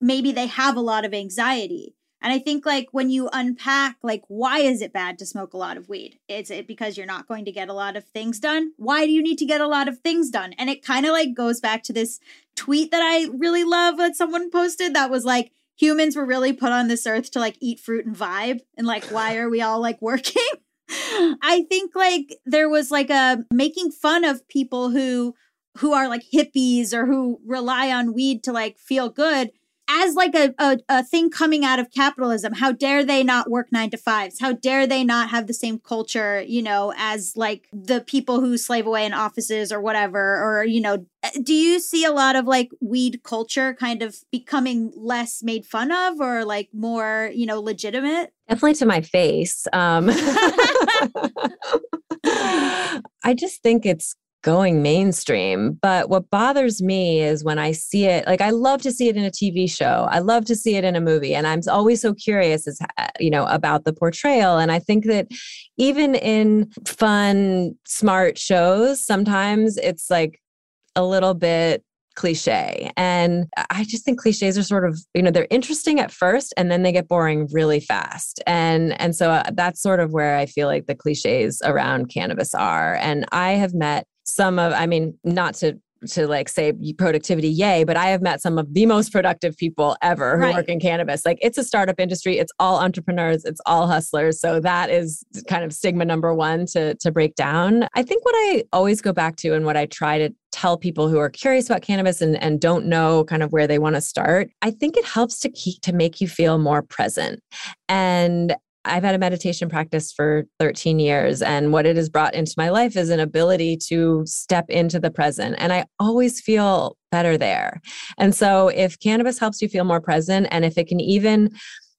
maybe they have a lot of anxiety. And I think like when you unpack like why is it bad to smoke a lot of weed? Is it because you're not going to get a lot of things done? Why do you need to get a lot of things done? And it kind of like goes back to this tweet that I really love that someone posted that was like humans were really put on this earth to like eat fruit and vibe and like why are we all like *laughs* working? I think like there was like a making fun of people who who are like hippies or who rely on weed to like feel good as like a, a, a thing coming out of capitalism how dare they not work nine to fives? How dare they not have the same culture you know as like the people who slave away in offices or whatever or you know do you see a lot of like weed culture kind of becoming less made fun of or like more you know legitimate? Definitely to my face um *laughs* *laughs* I just think it's going mainstream. But what bothers me is when I see it, like I love to see it in a TV show. I love to see it in a movie. And I'm always so curious as, uh, you know, about the portrayal. And I think that even in fun, smart shows, sometimes it's like a little bit cliche. And I just think cliches are sort of, you know, they're interesting at first and then they get boring really fast. And and so uh, that's sort of where I feel like the cliches around cannabis are. And I have met some of, I mean, not to to like say productivity yay but i have met some of the most productive people ever who right. work in cannabis. Like it's a startup industry. It's all entrepreneurs. It's all hustlers. So that is kind of stigma number one to to break down. I think what i always go back to and what i try to tell people who are curious about cannabis and, and don't know kind of where they want to start i think it helps to keep to make you feel more present. And I've had a meditation practice for 13 years, and what it has brought into my life is an ability to step into the present. And I always feel better there. And so, if cannabis helps you feel more present, and if it can even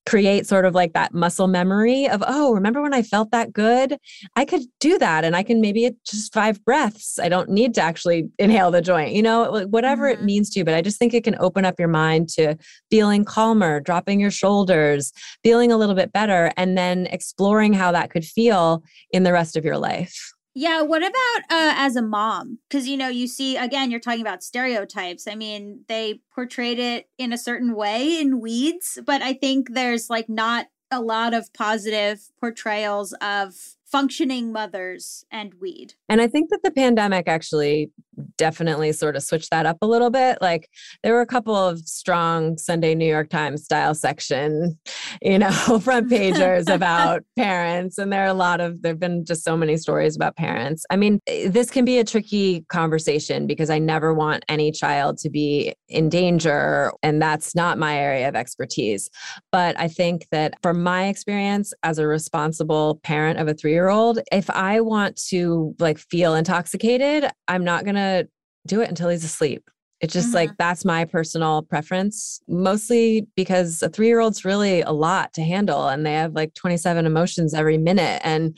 create sort of like that muscle memory of, oh, remember when I felt that good? I could do that. And I can maybe just five breaths. I don't need to actually inhale the joint, you know, whatever mm-hmm. it means to you. But I just think it can open up your mind to feeling calmer, dropping your shoulders, feeling a little bit better, and then exploring how that could feel in the rest of your life. Yeah, what about uh, as a mom? Because you know, you see again, you're talking about stereotypes. I mean, they portrayed it in a certain way in Weeds, but I think there's like not a lot of positive portrayals of functioning mothers and weed. And I think that the pandemic actually definitely sort of switched that up a little bit. Like there were a couple of strong Sunday New York Times style section, you know, *laughs* front pagers *laughs* about parents. And there are a lot of, there have been just so many stories about parents. I mean, eh, this can be a tricky conversation because I never want any child to be in danger. And that's not my area of expertise. But I think that from my experience as a responsible parent of a three year old, if I want to like feel intoxicated, I'm not going to do it until he's asleep. It's just mm-hmm. like that's my personal preference, mostly because a three year old's really a lot to handle and they have like 27 emotions every minute. And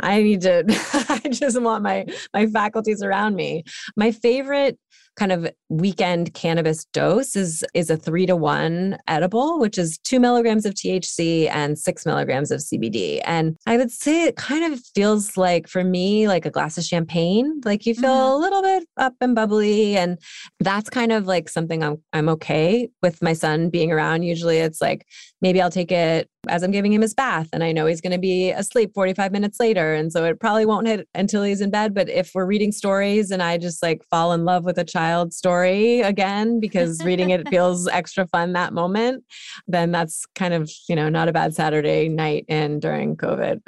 I need to, *laughs* I just want my my faculties around me. My favorite kind of weekend cannabis dose is is a three to one edible, which is two milligrams of THC and six milligrams of CBD. And I would say it kind of feels like for me like a glass of champagne. Like you feel mm-hmm. a little bit up and bubbly, and that's kind of like something I'm I'm okay with my son being around. Usually, it's like maybe I'll take it as I'm giving him his bath and I know he's going to be asleep 45 minutes later. And so it probably won't hit until he's in bed. But if we're reading stories and I just like fall in love with a child story again because *laughs* reading it feels extra fun that moment, then that's kind of, you know, not a bad Saturday night in during COVID.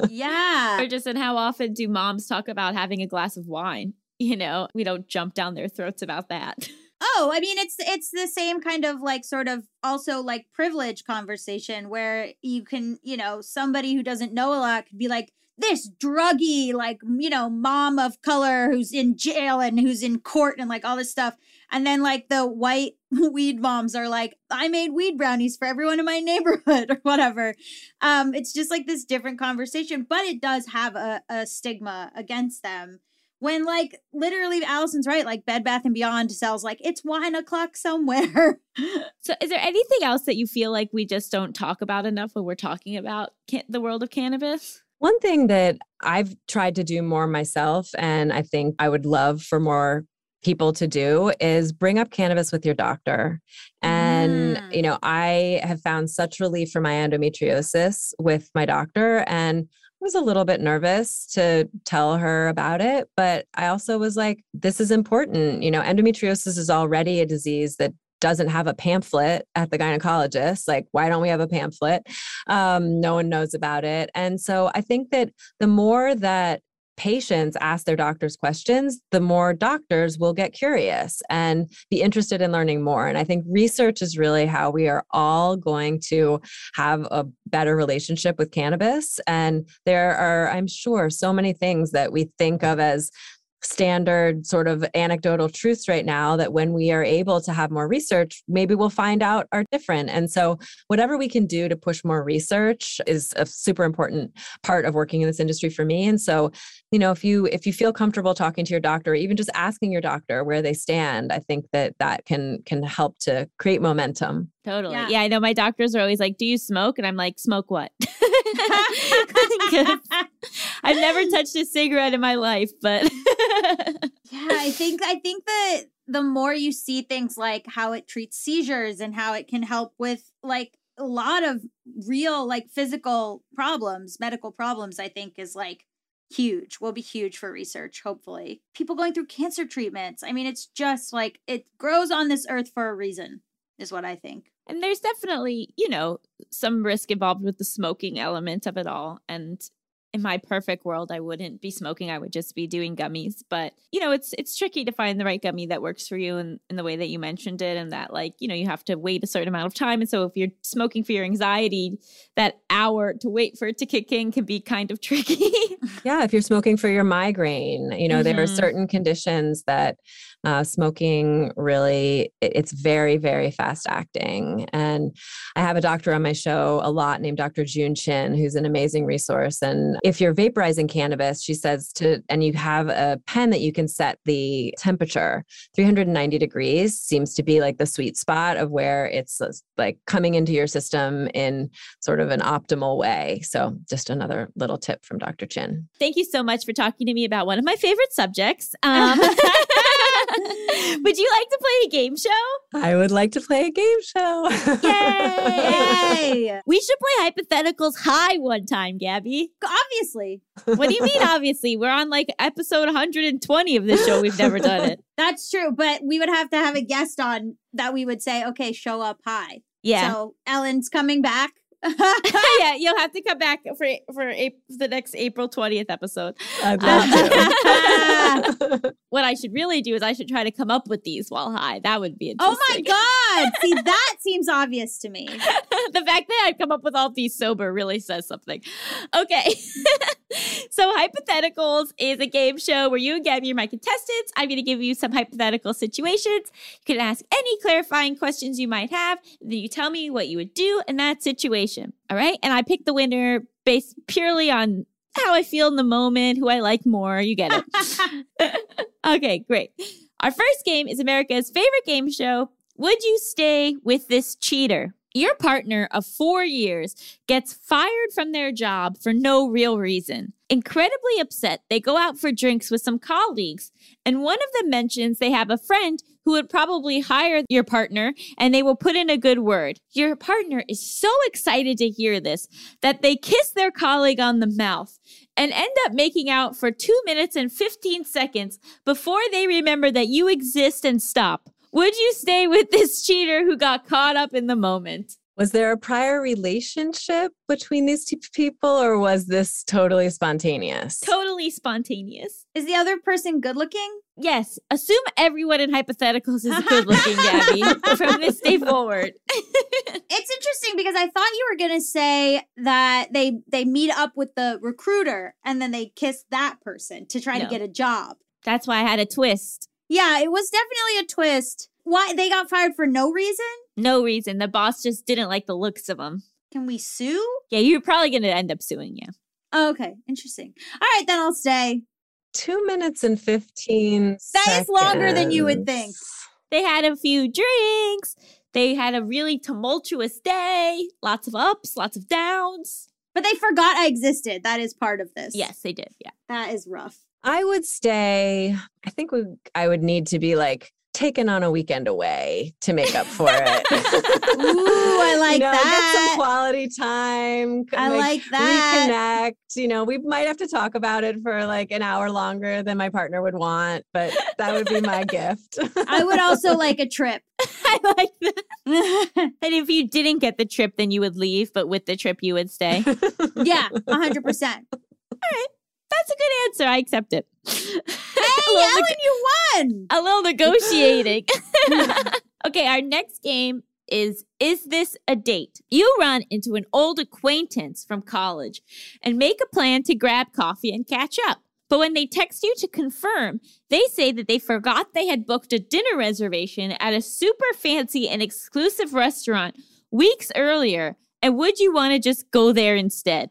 *laughs* yeah. Or just in how often do moms talk about having a glass of wine? You know, we don't jump down their throats about that. Oh, I mean it's it's the same kind of like sort of also like privilege conversation where you can, you know, somebody who doesn't know a lot could be like this druggy like, you know, mom of color who's in jail and who's in court and like all this stuff. And then like the white *laughs* weed moms are like, I made weed brownies for everyone in my neighborhood *laughs* or whatever. Um, it's just like this different conversation, but it does have a, a stigma against them when like literally Allison's right, like Bed Bath and Beyond sells like it's wine o'clock somewhere. *laughs* so, is there anything else that you feel like we just don't talk about enough when we're talking about can- the world of cannabis? One thing that I've tried to do more myself, and I think I would love for more people to do is bring up cannabis with your doctor. And, mm. you know, I have found such relief for my endometriosis with my doctor. And was a little bit nervous to tell her about it, but I also was like, this is important. You know, endometriosis is already a disease that doesn't have a pamphlet at the gynecologist. Like, why don't we have a pamphlet? Um, no one knows about it. And so I think that the more that patients ask their doctors questions, the more doctors will get curious and be interested in learning more. And I think research is really how we are all going to have a better relationship with cannabis. And there are, I'm sure, so many things that we think of as standard sort of anecdotal truths right now that when we are able to have more research, maybe we'll find out are different. And so, whatever we can do to push more research is a super important part of working in this industry for me. And so, you know, if you if you feel comfortable talking to your doctor, or even just asking your doctor where they stand, I think that that can can help to create momentum. Totally. Yeah. Yeah. I know my doctors are always like, Do you smoke? And I'm like, Smoke what? *laughs* I've never *laughs* touched a cigarette in my life, but *laughs* Yeah, I think I think that the more you see things like how it treats seizures and how it can help with like a lot of real like physical problems, medical problems, I think is like huge. Will be huge for research, hopefully. People going through cancer treatments. I mean, it's just like it grows on this earth for a reason, is what I think. and there's definitely, you know, some risk involved with the smoking element of it all. And in my perfect world, I wouldn't be smoking. I would just be doing gummies. But you know, it's it's tricky to find the right gummy that works for you and in the way that you mentioned it, and that like you know you have to wait a certain amount of time. And so if you're smoking for your anxiety, that hour to wait for it to kick in can be kind of *laughs* tricky. Yeah, if you're smoking for your migraine, you know, there are Mhm. certain conditions that uh, smoking really, it- it's very, very fast acting. And I have a doctor on my show a lot named Dr. June Chin, who's an amazing resource. And if you're vaporizing cannabis, she says to, and you have a pen that you can set the temperature, 390 degrees seems to be like the sweet spot of where it's uh, like coming into your system in sort of an optimal way. So just another little tip from Dr. Chin. Thank you so much for talking to me about one of my favorite subjects. *laughs* Um, *laughs* *laughs* would you like to play a game show? I would like to play a game show. Yay! Yay! *laughs* We should play hypotheticals high one time, Gaby. Obviously. What do you mean, obviously? We're on like episode 120 of this show. We've never done it. *laughs* That's true, but we would have to have a guest on that we would say, okay, show up high. Yeah. So Ellen's coming back. *laughs* yeah, *laughs* you'll have to come back for for April, the next April 20th episode. I'd love to. What I should really do is I should try to come up with these while high. That would be interesting. oh my God. See, *laughs* that seems obvious to me. *laughs* the fact that I've come up with all these sober really says something. Okay. *laughs* so, Hypotheticals is a game show where you and Gaby are my contestants. I'm going to give you some hypothetical situations. You can ask any clarifying questions you might have. Then you tell me what you would do in that situation. All right. And I pick the winner based purely on how I feel in the moment, who I like more. You get it. *laughs* okay, great. Our first game is America's favorite game show. Would you stay with this cheater? Your partner of four years gets fired from their job for no real reason. Incredibly upset, they go out for drinks with some colleagues, and one of them mentions they have a friend who would probably hire your partner and they will put in a good word. Your partner is so excited to hear this that they kiss their colleague on the mouth and end up making out for two minutes and 15 seconds before they remember that you exist and stop. Would you stay with this cheater who got caught up in the moment? Was there a prior relationship between these two people, or was this totally spontaneous? Totally spontaneous. Is the other person good looking? Yes, assume everyone in hypotheticals is *laughs* good looking, Gaby, from this day forward. *laughs* It's interesting because I thought you were gonna say that they they meet up with the recruiter and then they kiss that person to try No. to get a job. That's why I had a twist. Yeah, it was definitely a twist. Why they got fired for no reason? No reason. The boss just didn't like the looks of them. Can we sue? Yeah, you're probably going to end up suing you. Oh, okay, interesting. All right, then I'll stay. Two minutes and 15 That is longer than you would think. They had a few drinks. They had a really tumultuous day. Lots of ups, lots of downs. But they forgot I existed. That is part of this. Yes, they did. Yeah. That is rough. I would stay. I think we, I would need to be like taken on a weekend away to make up for it. Ooh, I *laughs* like you know, Get that. some quality time. I like that. Reconnect. You know, we might have to talk about it for like an hour longer than my partner would want, but that would be my gift. I would also like a trip. *laughs* I like that. And if you didn't get the trip, then you would leave, but with the trip, you would stay. yeah, hundred percent. *laughs* That's a good answer. I accept it. Hey, *laughs* Ellen, neg- you won. a little negotiating. *laughs* okay, our next game is Is This a Date? You run into an old acquaintance from college and make a plan to grab coffee and catch up. But when they text you to confirm, they say that they forgot they had booked a dinner reservation at a super fancy and exclusive restaurant weeks earlier. And would you want to just go there instead?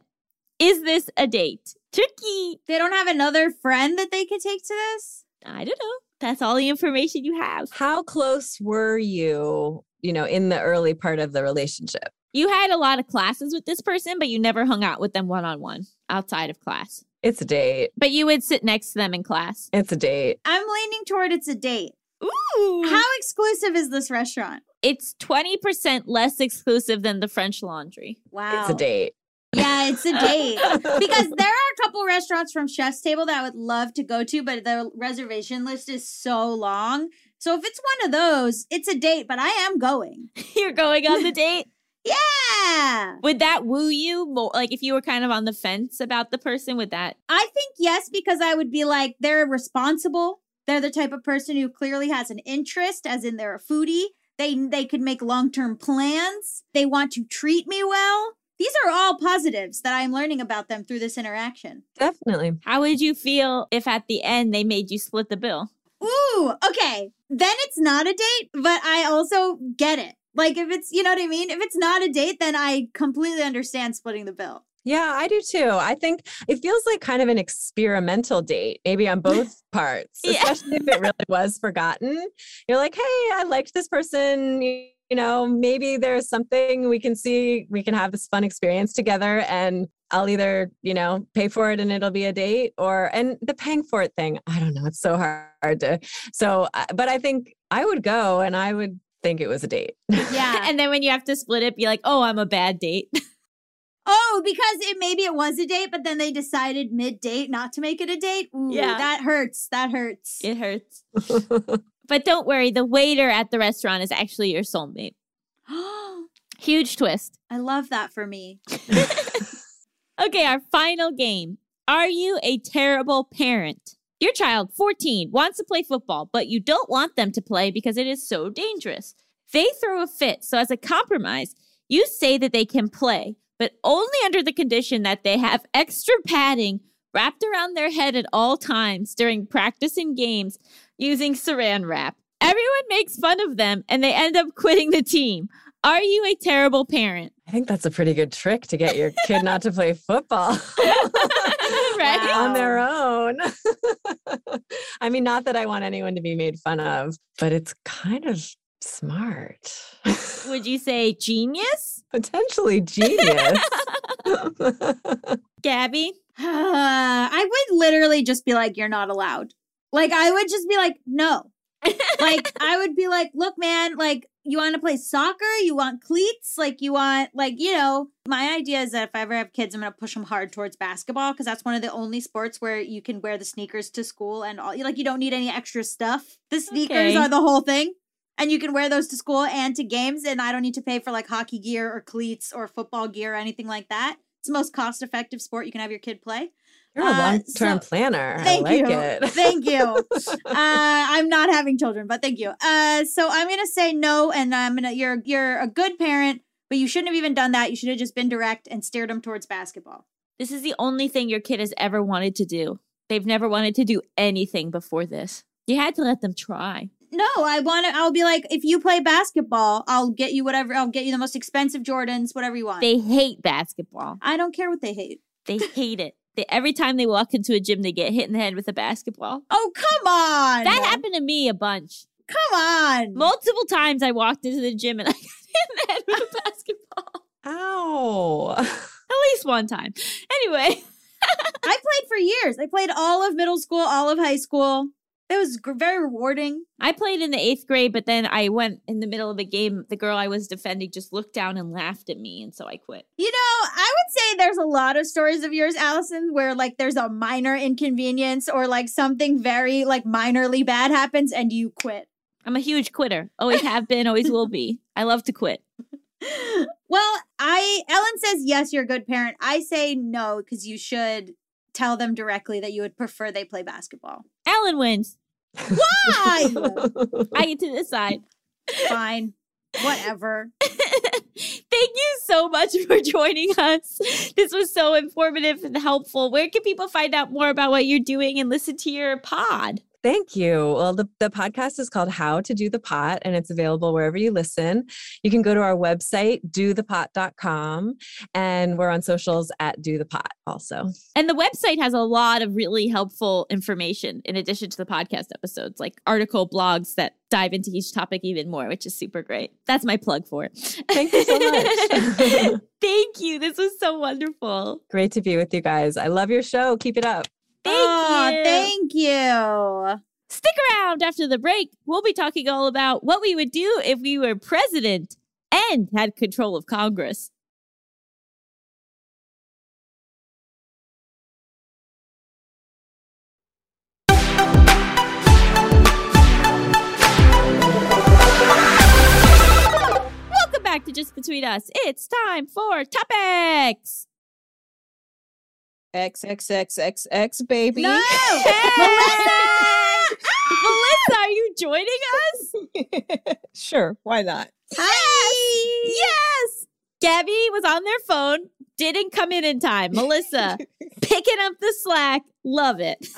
Is this a date? Tricky. They don't have another friend that they could take to this. I don't know. That's all the information you have. How close were you, you know, in the early part of the relationship? You had a lot of classes with this person, but you never hung out with them one on one outside of class. It's a date. But you would sit next to them in class. It's a date. I'm leaning toward it's a date. Ooh. How exclusive is this restaurant? It's 20% less exclusive than the French Laundry. Wow. It's a date. Yeah, it's a date. because *laughs* there are a couple restaurants from Chef's Table that I would love to go to, but the reservation list is so long. So if it's one of those, it's a date, but I am going. *laughs* You're going on the date? *laughs* Yeah. Would that woo you more? Like if you were kind of on the fence about the person, would that? I think yes, because I would be like, they're responsible. They're the type of person who clearly has an interest, as in they're a foodie. They they could make long-term plans. They want to treat me well. These are all positives that I'm learning about them through this interaction. Definitely. How would you feel if at the end they made you split the bill? Ooh, okay. Then it's not a date, but I also get it. Like if it's, you know what I mean? If it's not a date, then I completely understand splitting the bill. Yeah, I do too. I think it feels like kind of an experimental date, maybe on both *laughs* parts, Yeah. especially if it really was forgotten. You're like, hey, I liked this person. You you know, maybe there's something we can see, we can have this fun experience together. And I'll either, you know, pay for it and it'll be a date or, and the paying for it thing, I don't know, it's so hard to, so, uh, but I think I would go and I would think it was a date. Yeah. *laughs* and then when you have to split it, be like, oh, I'm a bad date. *laughs* oh, because it maybe it was a date, but then they decided mid date not to make it a date. Ooh, Yeah. that hurts. That hurts. it hurts. *laughs* But don't worry, the waiter at the restaurant is actually your soulmate. *gasps* Huge twist. I love that for me. *laughs* Okay, our final game. Are you a terrible parent? Your child, 14, wants to play football, but you don't want them to play because it is so dangerous. They throw a fit, so as a compromise, you say that they can play, but only under the condition that they have extra padding wrapped around their head at all times during practice and games using saran wrap. Everyone makes fun of them and they end up quitting the team. Are you a terrible parent? I think that's a pretty good trick to get your kid not to play football. *laughs* right? Wow. *laughs* on their own. *laughs* I mean, not that I want anyone to be made fun of, but it's kind of smart. Would you say genius? Potentially genius. Gaby? *sighs* I would literally just be like, you're not allowed. Like, I would just be like, no. like, *laughs* I would be like, look, man, like, you want to play soccer? You want cleats? Like, you want, like, you know, my idea is that if I ever have kids, I'm going to push them hard towards basketball because that's one of the only sports where you can wear the sneakers to school and all, like, you don't need any extra stuff. The sneakers Okay. are the whole thing. And you can wear those to school and to games, and I don't need to pay for like hockey gear or cleats or football gear or anything like that. It's the most cost effective sport you can have your kid play. You're a Uh, long term so- planner. Thank I like you. it. *laughs* Thank you. uh, I'm not having children, but thank you. Uh, so I'm gonna say no, and I'm gonna. You're you're a good parent, but you shouldn't have even done that. You should have just been direct and steered them towards basketball. This is the only thing your kid has ever wanted to do. They've never wanted to do anything before this. You had to let them try. No, I want to. I'll be like, if you play basketball, I'll get you whatever. I'll get you the most expensive Jordans, whatever you want. They hate basketball. I don't care what they hate. They hate it. They, every time they walk into a gym, they get hit in the head with a basketball. Oh come on! That happened to me a bunch. Come on! Multiple times I walked into the gym and I *laughs* got hit in the head with a *laughs* basketball. Ow. At least one time. Anyway, *laughs* I played for years. I played all of middle school, all of high school. It was very rewarding. I played in the eighth grade, but then I went in the middle of a game. The girl I was defending just looked down and laughed at me, and so I quit. You know, I would say there's a lot of stories of yours, Allison, where like there's a minor inconvenience or like something very like minorly bad happens and you quit. I'm a huge quitter. Always have been, always will be. I love to quit. *laughs* Well, I Ellen says yes, you're a good parent. I say no because you should tell them directly that you would prefer they play basketball. Ellen wins. Why? *laughs* I get to decide. Fine. Whatever. *laughs* Thank you so much for joining us. This was so informative and helpful. Where can people find out more about what you're doing and listen to your pod? Thank you. Well, the, the podcast is called How to Do the Pot, and it's available wherever you listen. You can go to our website, dothepot.com, and we're on socials at Do the Pot also. And the website has a lot of really helpful information in addition to the podcast episodes, like article blogs that dive into each topic even more, which is super great. That's my plug for it. Thank you so much. *laughs* Thank you. This was so wonderful. Great to be with you guys. I love your show. Keep it up. Thank Aw, you. Thank you. Stick around after the break. We'll be talking all about what we would do if we were president and had control of Congress. Welcome back to Just Between Us. It's time for topics. XXXXX baby. No. Melissa! *laughs* Melissa, are you joining us? *laughs* sure, why not? Hi. Yes. Gaby was on their phone, didn't come in in time. Melissa *laughs* picking up the slack. Love it. *sighs*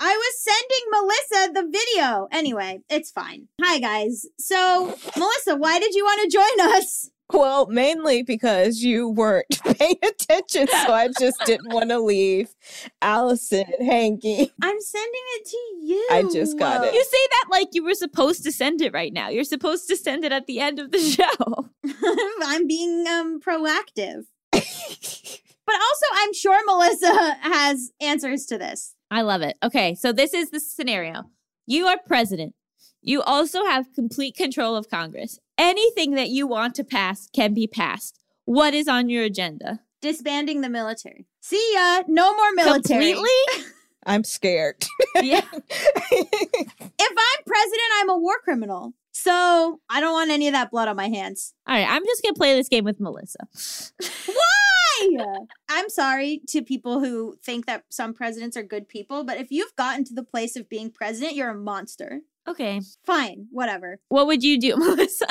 I was sending Melissa the video. Anyway, it's fine. Hi, guys. So, Melissa, why did you want to join us? Well, mainly because you weren't *laughs* paying attention, so I just didn't want to leave Allison Hanky. I'm sending it to you. I just got it. You say that like you were supposed to send it right now. You're supposed to send it at the end of the *laughs* show. *laughs* I'm being um proactive. But also, I'm sure Melissa has answers to this. I love it. Okay, so this is the scenario. You are president. You also have complete control of Congress. Anything that you want to pass can be passed. What is on your agenda? Disbanding the military. See ya. No more military. Completely? *laughs* I'm scared. yeah. *laughs* If I'm president, I'm a war criminal. So I don't want any of that blood on my hands. All right, I'm just going to play this game with Melissa. *laughs* Why? I'm sorry to people who think that some presidents are good people, but if you've gotten to the place of being president, you're a monster. Okay. Fine, whatever. What would you do, Melissa?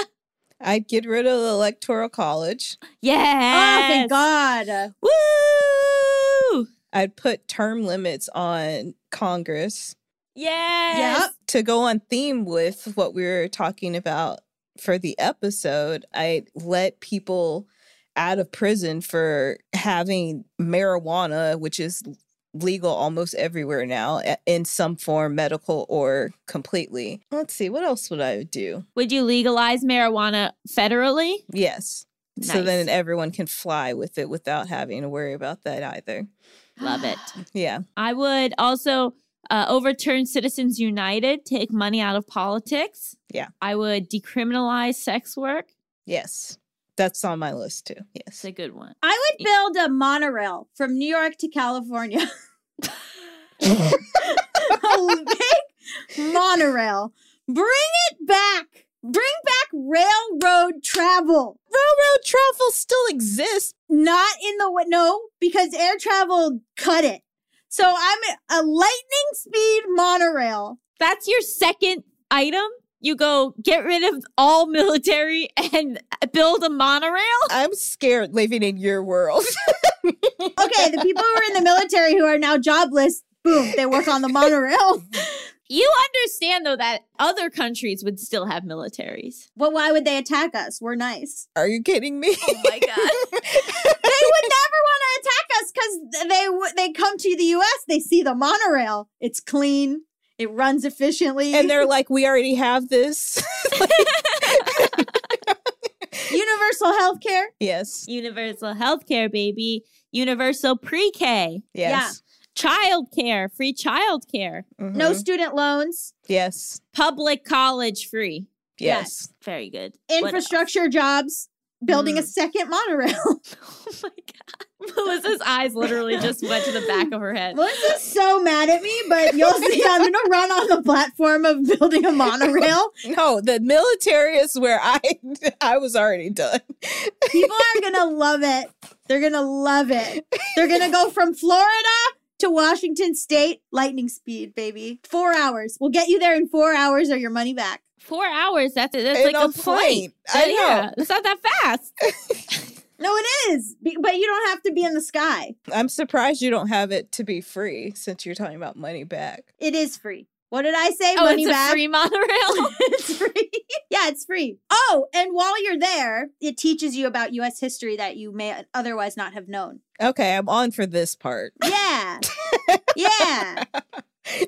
I'd get rid of the electoral college. Yeah. Oh, thank God. Woo! I'd put term limits on Congress Yes. Yep. to go on theme with what we were talking about for the episode. I'd let people out of prison for having marijuana, which is legal almost everywhere now in some form, medical or completely. Let's see, what else would I do? Would you legalize marijuana federally? Yes. So then everyone can fly with it without having to worry about that either. Love it. *gasps* Yeah. I would also uh, overturn Citizens United, take money out of politics. Yeah. I would decriminalize sex work. Yes. That's on my list too. Yes. It's a good one. I would build a monorail from New York to California. *laughs* a big monorail. Bring it back. Bring back railroad travel. Railroad travel still exists. Not in the wa- no, because air travel cut it. So I'm a lightning speed monorail. That's your second item. You go get rid of all military and build a monorail. I'm scared living in your world. *laughs* Okay, the people who are in the military who are now jobless, boom, they work on the monorail. *laughs* You understand though that other countries would still have militaries. Well, why would they attack us? We're nice. Are you kidding me? Oh my god. *laughs* they would never want to attack us because they w- they come to the U.S. They see the monorail. It's clean. It runs efficiently. and they're *laughs* like, we already have this. universal health care. yes. Universal healthcare, baby. Universal pre-K. Yes. Child care, free child care. No student loans. Yes. Public college free. Yes. Very good. Infrastructure jobs. building a Mm. second monorail. *laughs* Oh my god. Melissa's eyes literally just went to the back of her head. Melissa's so mad at me, but you'll *laughs* see I'm gonna run on the platform of building a monorail. No, the military is where I I was already done. People are gonna love it. They're gonna love it. They're gonna go from Florida to Washington State, lightning speed, baby. Four hours. We'll get you there in four hours or your money back. Four hours. That's that's In like a a flight. plane. I know. Yeah, it's not that fast. *laughs* No, it is. But you don't have to be in the sky. I'm surprised you don't have it to be free since you're talking about money back. It is free. What did I say? Oh, money it's back. a free monorail. *laughs* it's free. yeah, it's free. Oh, and while you're there, it teaches you about US history that you may otherwise not have known. Okay, I'm on for this part. Yeah. *laughs* yeah.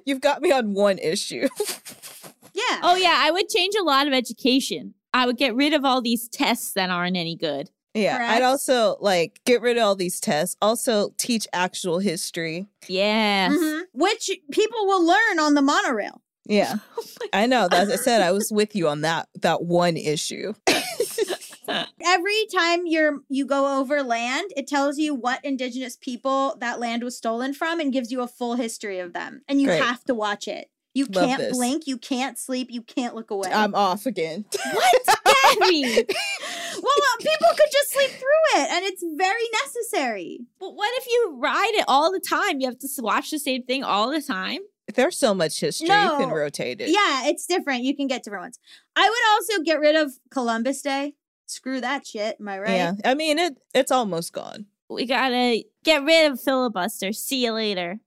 You've got me on one issue. *laughs* Yeah. oh yeah, I would change a lot of education. I would get rid of all these tests that aren't any good. Yeah, Correct. I'd also like get rid of all these tests. Also, teach actual history. Yes. Mhm. Which people will learn on the monorail. Yeah, *laughs* Oh I know. As I said, I was *laughs* with you on that that one issue. *laughs* Every time you're you go over land, it tells you what indigenous people that land was stolen from and gives you a full history of them. And you Great. have to watch it. You Love can't this. blink, you can't sleep, you can't look away. I'm off again. What, Gaby? *laughs* well, uh, people could just sleep through it, and it's very necessary. but what if you ride it all the time? You have to s- watch the same thing all the time. There's so much history you can rotate it. Yeah, it's different. You can get different ones. I would also get rid of Columbus Day. Screw that shit. Am I right? Yeah, I mean it. It's almost gone. We gotta get rid of filibuster. See you later.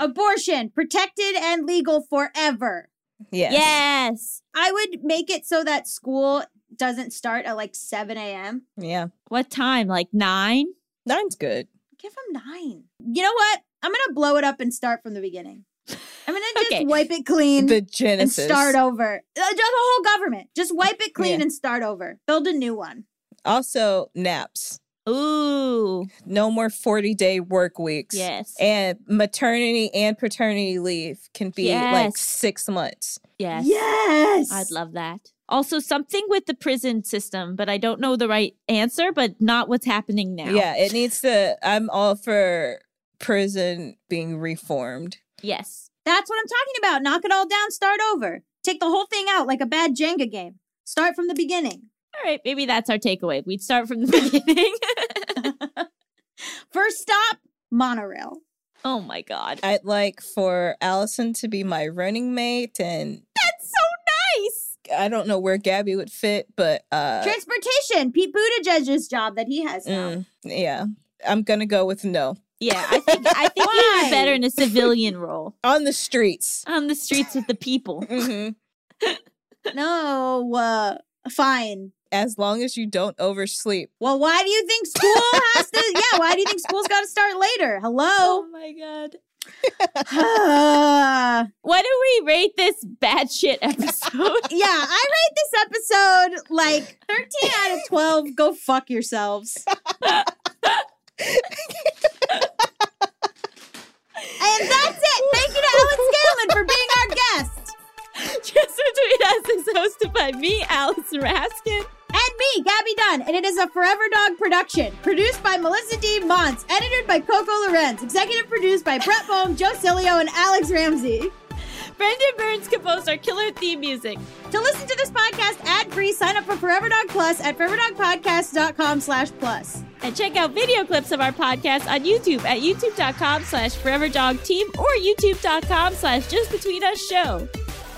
Abortion, protected and legal forever. Yes. Yes. I would make it so that school doesn't start at like 7 a.m. Yeah. What time? Like nine? Nine's good. Give them nine. You know what? I'm going to blow it up and start from the beginning. I'm going *laughs* to just Okay. wipe it clean The Genesis. and start over. Uh, Just the whole government. Just wipe it clean Yeah. and start over. Build a new one. Also, naps. Ooh. No more 40 day work weeks. Yes. And maternity and paternity leave can be like six months. yes. Yes. I'd love that. Also, something with the prison system, but I don't know the right answer, but not what's happening now. Yeah, it needs to. I'm all for prison being reformed. Yes. That's what I'm talking about. Knock it all down, start over. Take the whole thing out like a bad Jenga game. Start from the beginning. All right. Maybe that's our takeaway. We'd start from the *laughs* beginning. *laughs* First stop, monorail. oh my God. I'd like for Allison to be my running mate, and That's so nice. I don't know where Gaby would fit, but uh, Transportation, Pete Buttigieg's job that he has now. mm, yeah, I'm gonna go with no Yeah. I think, I think you Why? were better in a civilian role on the streets. on the streets with the people. *laughs* hmm *laughs* No, uh, fine. As long as you don't oversleep. Well, why do you think school has to? Yeah, why do you think school's got to start later? Hello. Oh Hello. my God. *laughs* What do we rate this bad shit episode? *laughs* Yeah, I rate this episode like 13 out of 12. Go fuck yourselves. *laughs* and that's it. Thank you to Alex Galen for being our guest. Just Between Us is hosted by me, Alice Raskin. And me, Gaby Dunn, and it is a Forever Dog production. Produced by Melissa D. Montz, edited by Coco Lorenz, executive produced by Brett Bohm, Joe Cilio, and Alex Ramsey. Brendan Burns composed our killer theme music. To listen to this podcast ad-free, sign up for Forever Dog Plus at foreverdogpodcast.com slash plus. And check out video clips of our podcast on YouTube at youtube.com slash foreverdogteam or youtube.com slash just between us show.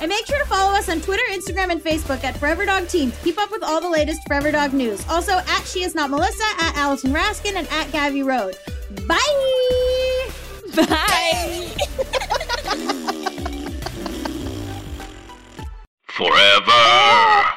And make sure to follow us on Twitter, Instagram, and Facebook at Forever Dog Team to keep up with all the latest Forever Dog news. Also at She Is Not Melissa, at Allison Raskin, and at Gabby Road. Bye! *laughs* Bye. Forever.